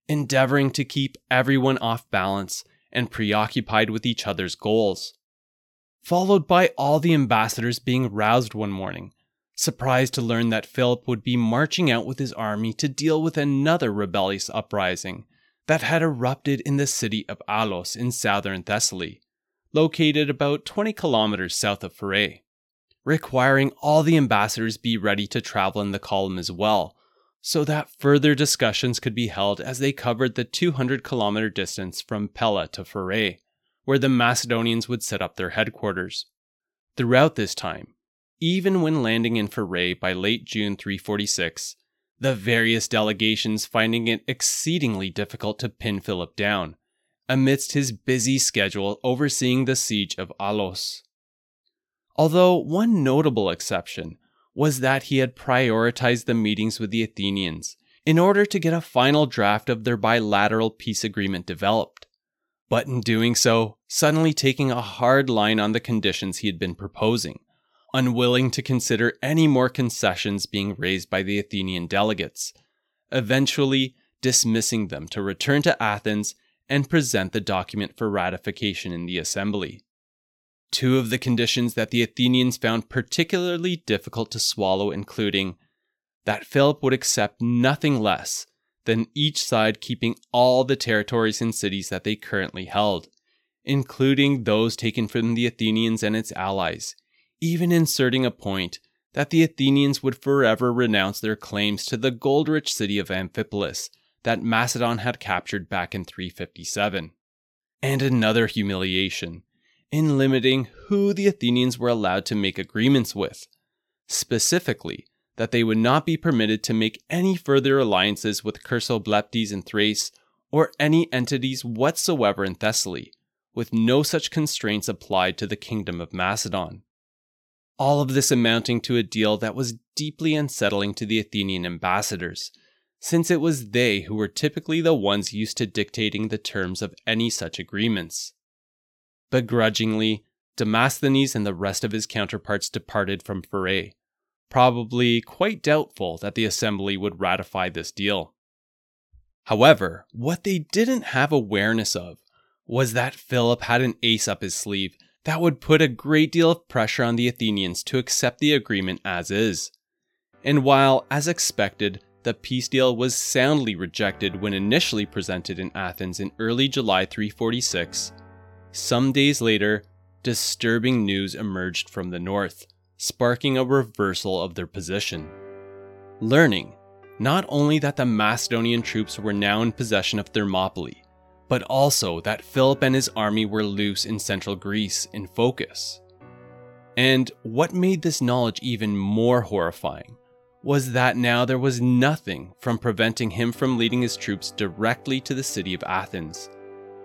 endeavoring to keep everyone off balance and preoccupied with each other's goals. Followed by all the ambassadors being roused one morning, surprised to learn that Philip would be marching out with his army to deal with another rebellious uprising that had erupted in the city of Alos in southern Thessaly, located about 20 kilometers south of Pherae, requiring all the ambassadors be ready to travel in the column as well, so that further discussions could be held as they covered the 200 kilometer distance from Pella to Pherae, where the Macedonians would set up their headquarters. Throughout this time, even when landing in Pherae by late June 346, the various delegations finding it exceedingly difficult to pin Philip down, amidst his busy schedule overseeing the siege of Alos. Although one notable exception was that he had prioritized the meetings with the Athenians in order to get a final draft of their bilateral peace agreement developed, but in doing so, suddenly taking a hard line on the conditions he had been proposing, unwilling to consider any more concessions being raised by the Athenian delegates, eventually dismissing them to return to Athens and present the document for ratification in the assembly. Two of the conditions that the Athenians found particularly difficult to swallow, including that Philip would accept nothing less than each side keeping all the territories and cities that they currently held, including those taken from the Athenians and its allies, even inserting a point that the Athenians would forever renounce their claims to the gold rich city of Amphipolis that Macedon had captured back in 357. And another humiliation in limiting who the Athenians were allowed to make agreements with, specifically, that they would not be permitted to make any further alliances with Chersobleptes in Thrace or any entities whatsoever in Thessaly, with no such constraints applied to the kingdom of Macedon all of this amounting to a deal that was deeply unsettling to the Athenian ambassadors, since it was they who were typically the ones used to dictating the terms of any such agreements. Begrudgingly, Demosthenes and the rest of his counterparts departed from Pherae, probably quite doubtful that the assembly would ratify this deal. However, what they didn't have awareness of was that Philip had an ace up his sleeve that would put a great deal of pressure on the Athenians to accept the agreement as is. And while, as expected, the peace deal was soundly rejected when initially presented in Athens in early July 346, some days later, disturbing news emerged from the north, sparking a reversal of their position. Learning not only that the Macedonian troops were now in possession of Thermopylae, but also that Philip and his army were loose in central Greece in Phocis. And what made this knowledge even more horrifying was that now there was nothing from preventing him from leading his troops directly to the city of Athens,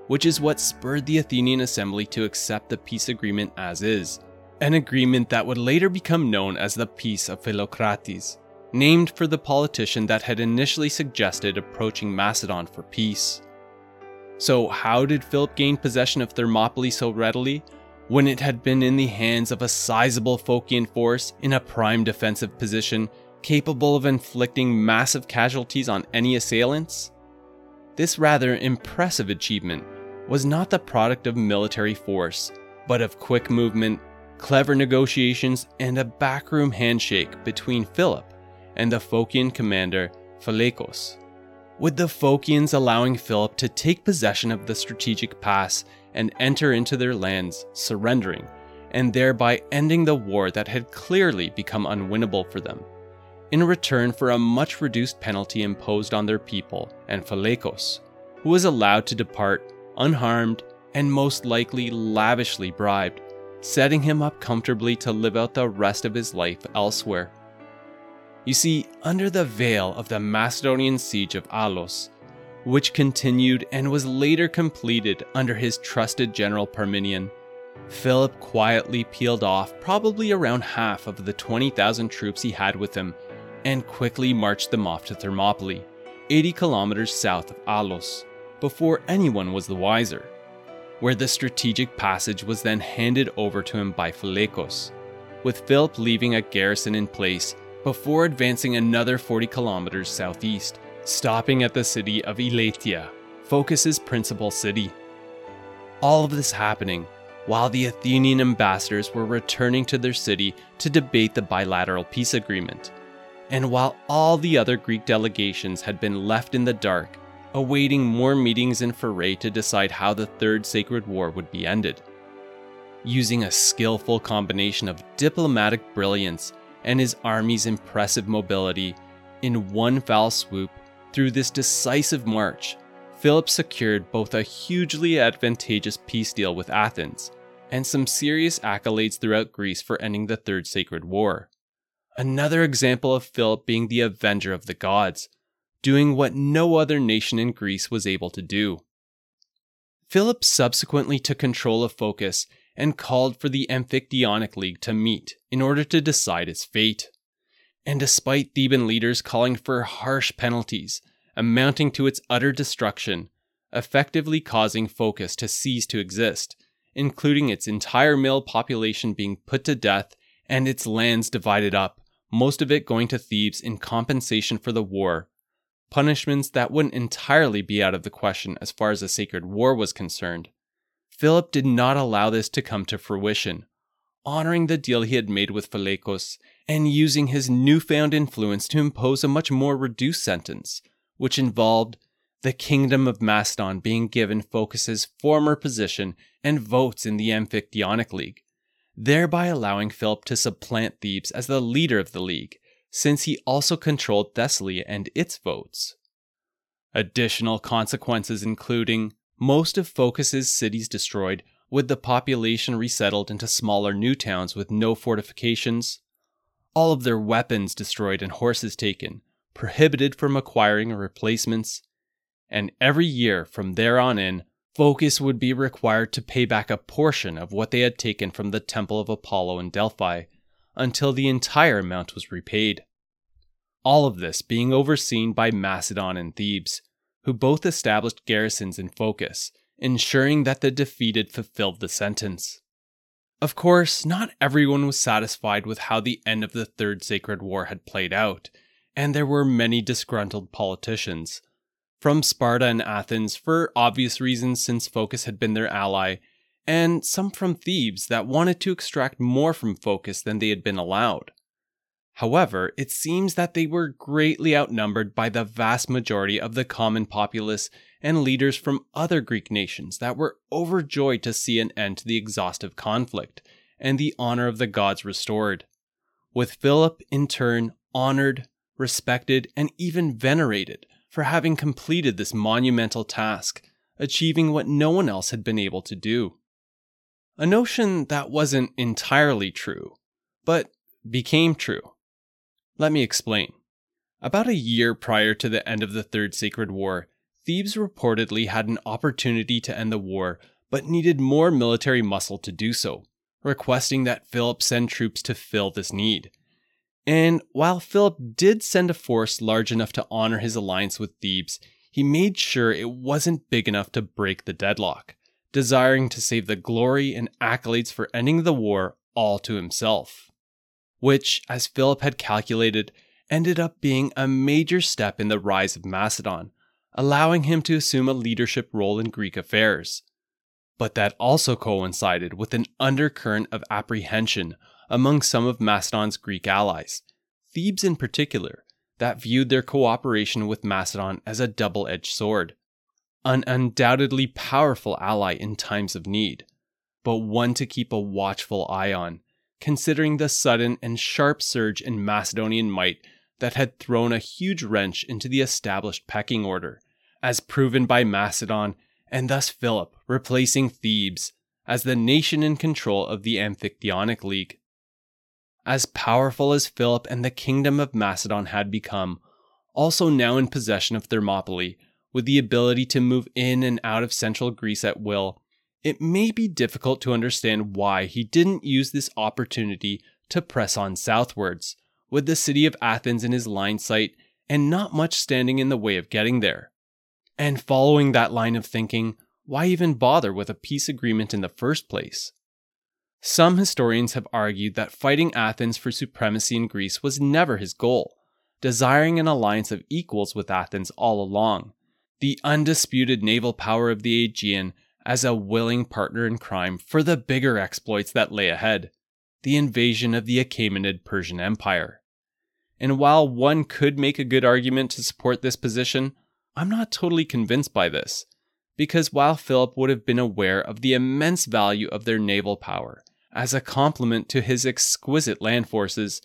which is what spurred the Athenian assembly to accept the peace agreement as is, an agreement that would later become known as the Peace of Philocrates, named for the politician that had initially suggested approaching Macedon for peace. So, how did Philip gain possession of Thermopylae so readily? When it had been in the hands of a sizable Phocian force in a prime defensive position, capable of inflicting massive casualties on any assailants? This rather impressive achievement was not the product of military force, but of quick movement, clever negotiations, and a backroom handshake between Philip and the Phocian commander Phalaikos with the Phocians allowing Philip to take possession of the strategic pass and enter into their lands, surrendering, and thereby ending the war that had clearly become unwinnable for them, in return for a much reduced penalty imposed on their people and Phalaikos, who was allowed to depart unharmed and most likely lavishly bribed, setting him up comfortably to live out the rest of his life elsewhere. You see, under the veil of the Macedonian siege of Alos, which continued and was later completed under his trusted general Parmenion, Philip quietly peeled off probably around half of the 20,000 troops he had with him and quickly marched them off to Thermopylae, 80 kilometers south of Alos, before anyone was the wiser. where the strategic passage was then handed over to him by Phalaikos, with Philip leaving a garrison in place before advancing another 40 kilometers southeast, stopping at the city of Elatia, Phocis's principal city. All of this happening while the Athenian ambassadors were returning to their city to debate the bilateral peace agreement, and while all the other Greek delegations had been left in the dark, awaiting more meetings in Pherae to decide how the Third Sacred War would be ended. Using a skillful combination of diplomatic brilliance and his army's impressive mobility, in one foul swoop, through this decisive march, Philip secured both a hugely advantageous peace deal with Athens and some serious accolades throughout Greece for ending the Third Sacred War. Another example of Philip being the avenger of the gods, doing what no other nation in Greece was able to do. Philip subsequently took control of Phocis and called for the Amphictyonic League to meet in order to decide its fate. And despite Theban leaders calling for harsh penalties, amounting to its utter destruction, effectively causing Phocis to cease to exist, including its entire male population being put to death and its lands divided up, most of it going to Thebes in compensation for the war. Punishments that wouldn't entirely be out of the question as far as the sacred war was concerned. Philip did not allow this to come to fruition, honoring the deal he had made with Phalaikos and using his newfound influence to impose a much more reduced sentence, which involved the kingdom of Macedon being given Phocis's former position and votes in the Amphictyonic League, thereby allowing Philip to supplant Thebes as the leader of the league, since he also controlled Thessaly and its votes. Additional consequences including most of Phocis's cities destroyed, with the population resettled into smaller new towns with no fortifications, all of their weapons destroyed and horses taken, prohibited from acquiring replacements, and every year from there on in, Phocis would be required to pay back a portion of what they had taken from the Temple of Apollo in Delphi until the entire amount was repaid. All of this being overseen by Macedon and Thebes, who both established garrisons in Phocis, ensuring that the defeated fulfilled the sentence. Of course, not everyone was satisfied with how the end of the Third Sacred War had played out, and there were many disgruntled politicians, from Sparta and Athens for obvious reasons since Phocis had been their ally, and some from Thebes that wanted to extract more from Phocis than they had been allowed. However, it seems that they were greatly outnumbered by the vast majority of the common populace and leaders from other Greek nations that were overjoyed to see an end to the exhaustive conflict and the honor of the gods restored. With Philip, in turn, honored, respected, and even venerated for having completed this monumental task, achieving what no one else had been able to do. A notion that wasn't entirely true, but became true. Let me explain. About a year prior to the end of the Third Sacred War, Thebes reportedly had an opportunity to end the war, but needed more military muscle to do so, requesting that Philip send troops to fill this need. And while Philip did send a force large enough to honor his alliance with Thebes, he made sure it wasn't big enough to break the deadlock, desiring to save the glory and accolades for ending the war all to himself. Which, as Philip had calculated, ended up being a major step in the rise of Macedon, allowing him to assume a leadership role in Greek affairs. But that also coincided with an undercurrent of apprehension among some of Macedon's Greek allies, Thebes in particular, that viewed their cooperation with Macedon as a double edged sword. An undoubtedly powerful ally in times of need, but one to keep a watchful eye on, considering the sudden and sharp surge in Macedonian might that had thrown a huge wrench into the established pecking order, as proven by Macedon and thus Philip replacing Thebes as the nation in control of the Amphictyonic League. As powerful as Philip and the kingdom of Macedon had become, also now in possession of Thermopylae, with the ability to move in and out of central Greece at will, it may be difficult to understand why he didn't use this opportunity to press on southwards, with the city of Athens in his line of sight and not much standing in the way of getting there. And following that line of thinking, why even bother with a peace agreement in the first place? Some historians have argued that fighting Athens for supremacy in Greece was never his goal, desiring an alliance of equals with Athens all along, the undisputed naval power of the Aegean as a willing partner in crime for the bigger exploits that lay ahead the invasion of the Achaemenid Persian Empire. And while one could make a good argument to support this position, I'm not totally convinced by this, because while Philip would have been aware of the immense value of their naval power as a complement to his exquisite land forces,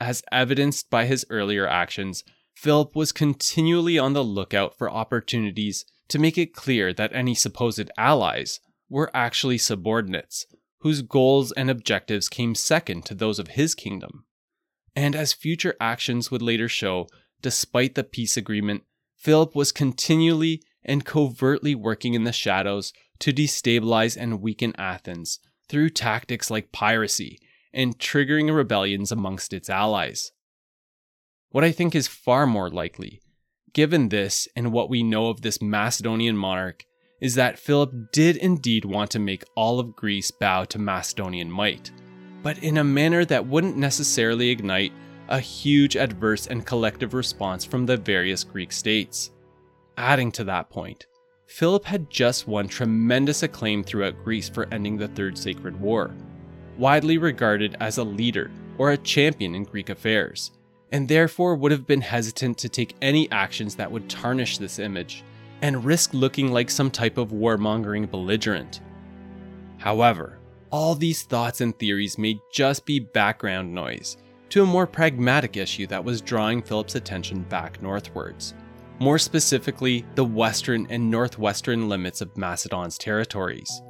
as evidenced by his earlier actions, Philip was continually on the lookout for opportunities to make it clear that any supposed allies were actually subordinates, whose goals and objectives came second to those of his kingdom. And as future actions would later show, despite the peace agreement, Philip was continually and covertly working in the shadows to destabilize and weaken Athens through tactics like piracy and triggering rebellions amongst its allies. What I think is far more likely, given this and what we know of this Macedonian monarch, is that Philip did indeed want to make all of Greece bow to Macedonian might, but in a manner that wouldn't necessarily ignite a huge adverse and collective response from the various Greek states. Adding to that point, Philip had just won tremendous acclaim throughout Greece for ending the Third Sacred War, widely regarded as a leader or a champion in Greek affairs, and therefore would have been hesitant to take any actions that would tarnish this image and risk looking like some type of warmongering belligerent. However, all these thoughts and theories may just be background noise to a more pragmatic issue that was drawing Philip's attention back northwards more specifically, the western and northwestern limits of Macedon's territories,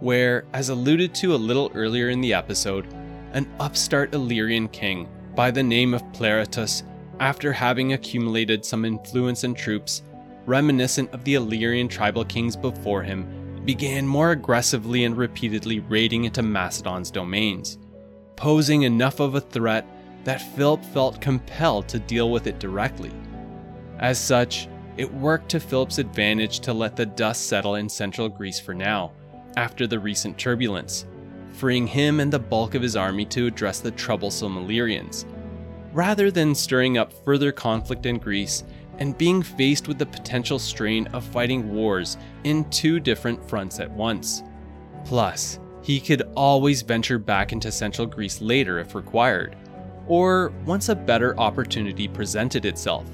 where, as alluded to a little earlier in the episode, an upstart Illyrian king by the name of Pleuratus, after having accumulated some influence and troops reminiscent of the Illyrian tribal kings before him, began more aggressively and repeatedly raiding into Macedon's domains, posing enough of a threat that Philip felt compelled to deal with it directly. As such, it worked to Philip's advantage to let the dust settle in central Greece for now, after the recent turbulence, freeing him and the bulk of his army to address the troublesome Illyrians, rather than stirring up further conflict in Greece and being faced with the potential strain of fighting wars in two different fronts at once. Plus, he could always venture back into central Greece later if required, or once a better opportunity presented itself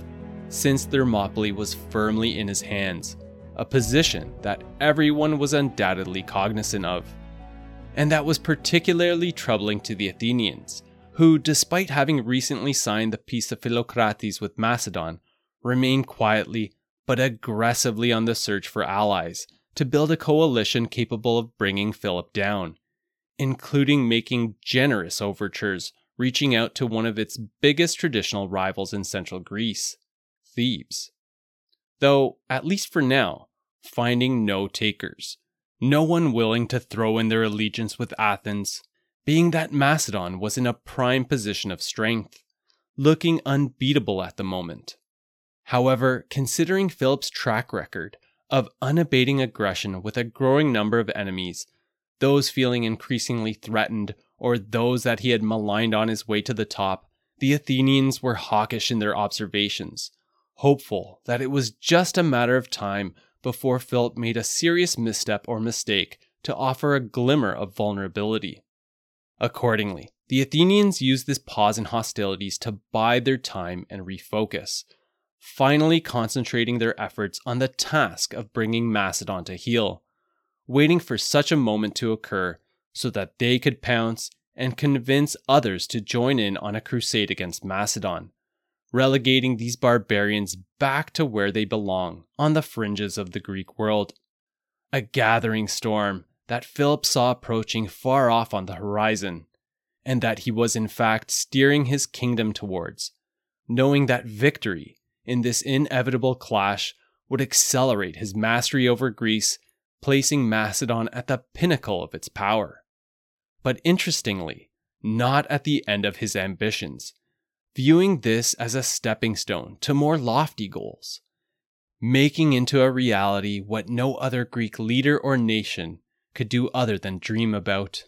since Thermopylae was firmly in his hands, a position that everyone was undoubtedly cognizant of. And that was particularly troubling to the Athenians, who, despite having recently signed the Peace of Philocrates with Macedon, remained quietly but aggressively on the search for allies to build a coalition capable of bringing Philip down, including making generous overtures reaching out to one of its biggest traditional rivals in central Greece. Thebes. Though, at least for now, finding no takers, no one willing to throw in their allegiance with Athens, being that Macedon was in a prime position of strength, looking unbeatable at the moment. However, considering Philip's track record of unabating aggression with a growing number of enemies, those feeling increasingly threatened or those that he had maligned on his way to the top, the Athenians were hawkish in their observations, hopeful that it was just a matter of time before Philip made a serious misstep or mistake to offer a glimmer of vulnerability. Accordingly, the Athenians used this pause in hostilities to bide their time and refocus, finally concentrating their efforts on the task of bringing Macedon to heel, waiting for such a moment to occur so that they could pounce and convince others to join in on a crusade against Macedon relegating these barbarians back to where they belong on the fringes of the Greek world. A gathering storm that Philip saw approaching far off on the horizon, and that he was in fact steering his kingdom towards, knowing that victory in this inevitable clash would accelerate his mastery over Greece, placing Macedon at the pinnacle of its power. But interestingly, not at the end of his ambitions viewing this as a stepping stone to more lofty goals. making into a reality what no other Greek leader or nation could do other than dream about.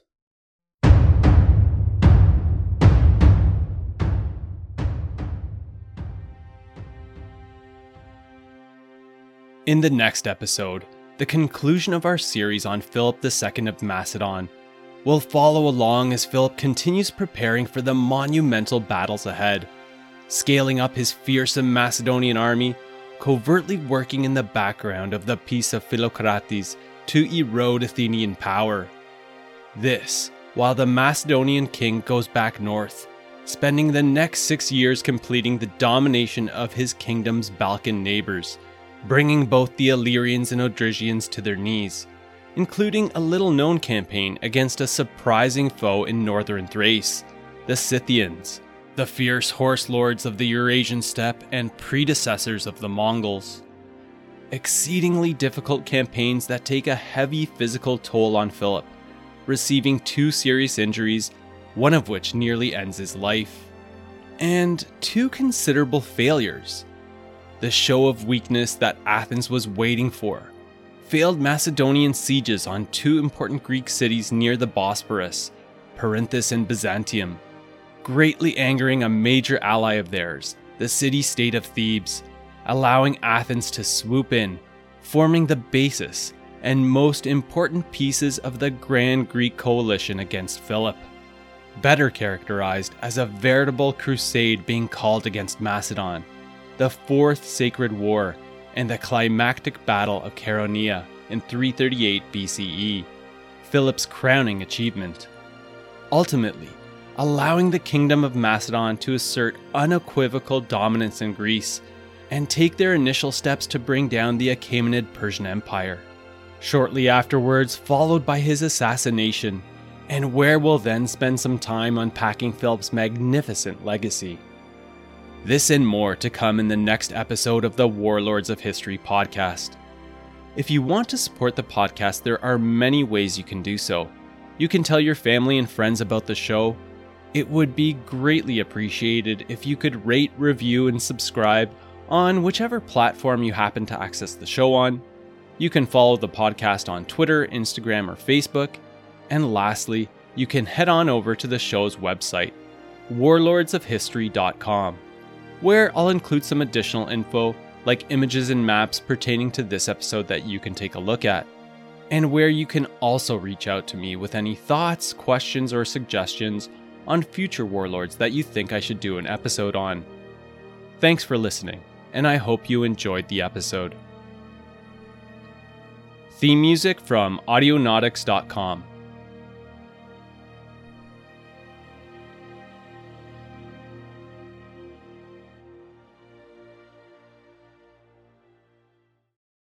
In the next episode, the conclusion of our series on Philip II of Macedon, will follow along as Philip continues preparing for the monumental battles ahead, scaling up his fearsome Macedonian army, covertly working in the background of the peace of Philocrates to erode Athenian power. This, while the Macedonian king goes back north, spending the next six years completing the domination of his kingdom's Balkan neighbors bringing both the Illyrians and Odrysians to their knees, including a little known campaign against a surprising foe in northern Thrace, the Scythians, the fierce horse lords of the Eurasian steppe and predecessors of the Mongols. Exceedingly difficult campaigns that take a heavy physical toll on Philip, receiving two serious injuries, one of which nearly ends his life, and two considerable failures the show of weakness that Athens was waiting for. Failed Macedonian sieges on two important Greek cities near the Bosporus, Perinthus and Byzantium, greatly angering a major ally of theirs, the city state of Thebes, allowing Athens to swoop in, forming the basis and most important pieces of the grand Greek coalition against Philip. Better characterized as a veritable crusade being called against Macedon the Fourth Sacred War, and the climactic Battle of Chaeronea in 338 BCE, Philip's crowning achievement. Ultimately, allowing the Kingdom of Macedon to assert unequivocal dominance in Greece and take their initial steps to bring down the Achaemenid Persian Empire. Shortly afterwards, followed by his assassination, and where we'll then spend some time unpacking Philip's magnificent legacy. This and more to come in the next episode of the Warlords of History podcast. If you want to support the podcast, there are many ways you can do so. You can tell your family and friends about the show. It would be greatly appreciated if you could rate, review, and subscribe on whichever platform you happen to access the show on. You can follow the podcast on Twitter, Instagram, or Facebook. And lastly, you can head on over to the show's website, warlordsofhistory.com where I'll include some additional info like images and maps pertaining to this episode that you can take a look at, and where you can also reach out to me with any thoughts, questions, or suggestions on future warlords that you think I should do an episode on. Thanks for listening, and I hope you enjoyed the episode. Theme music from Audionautix.com.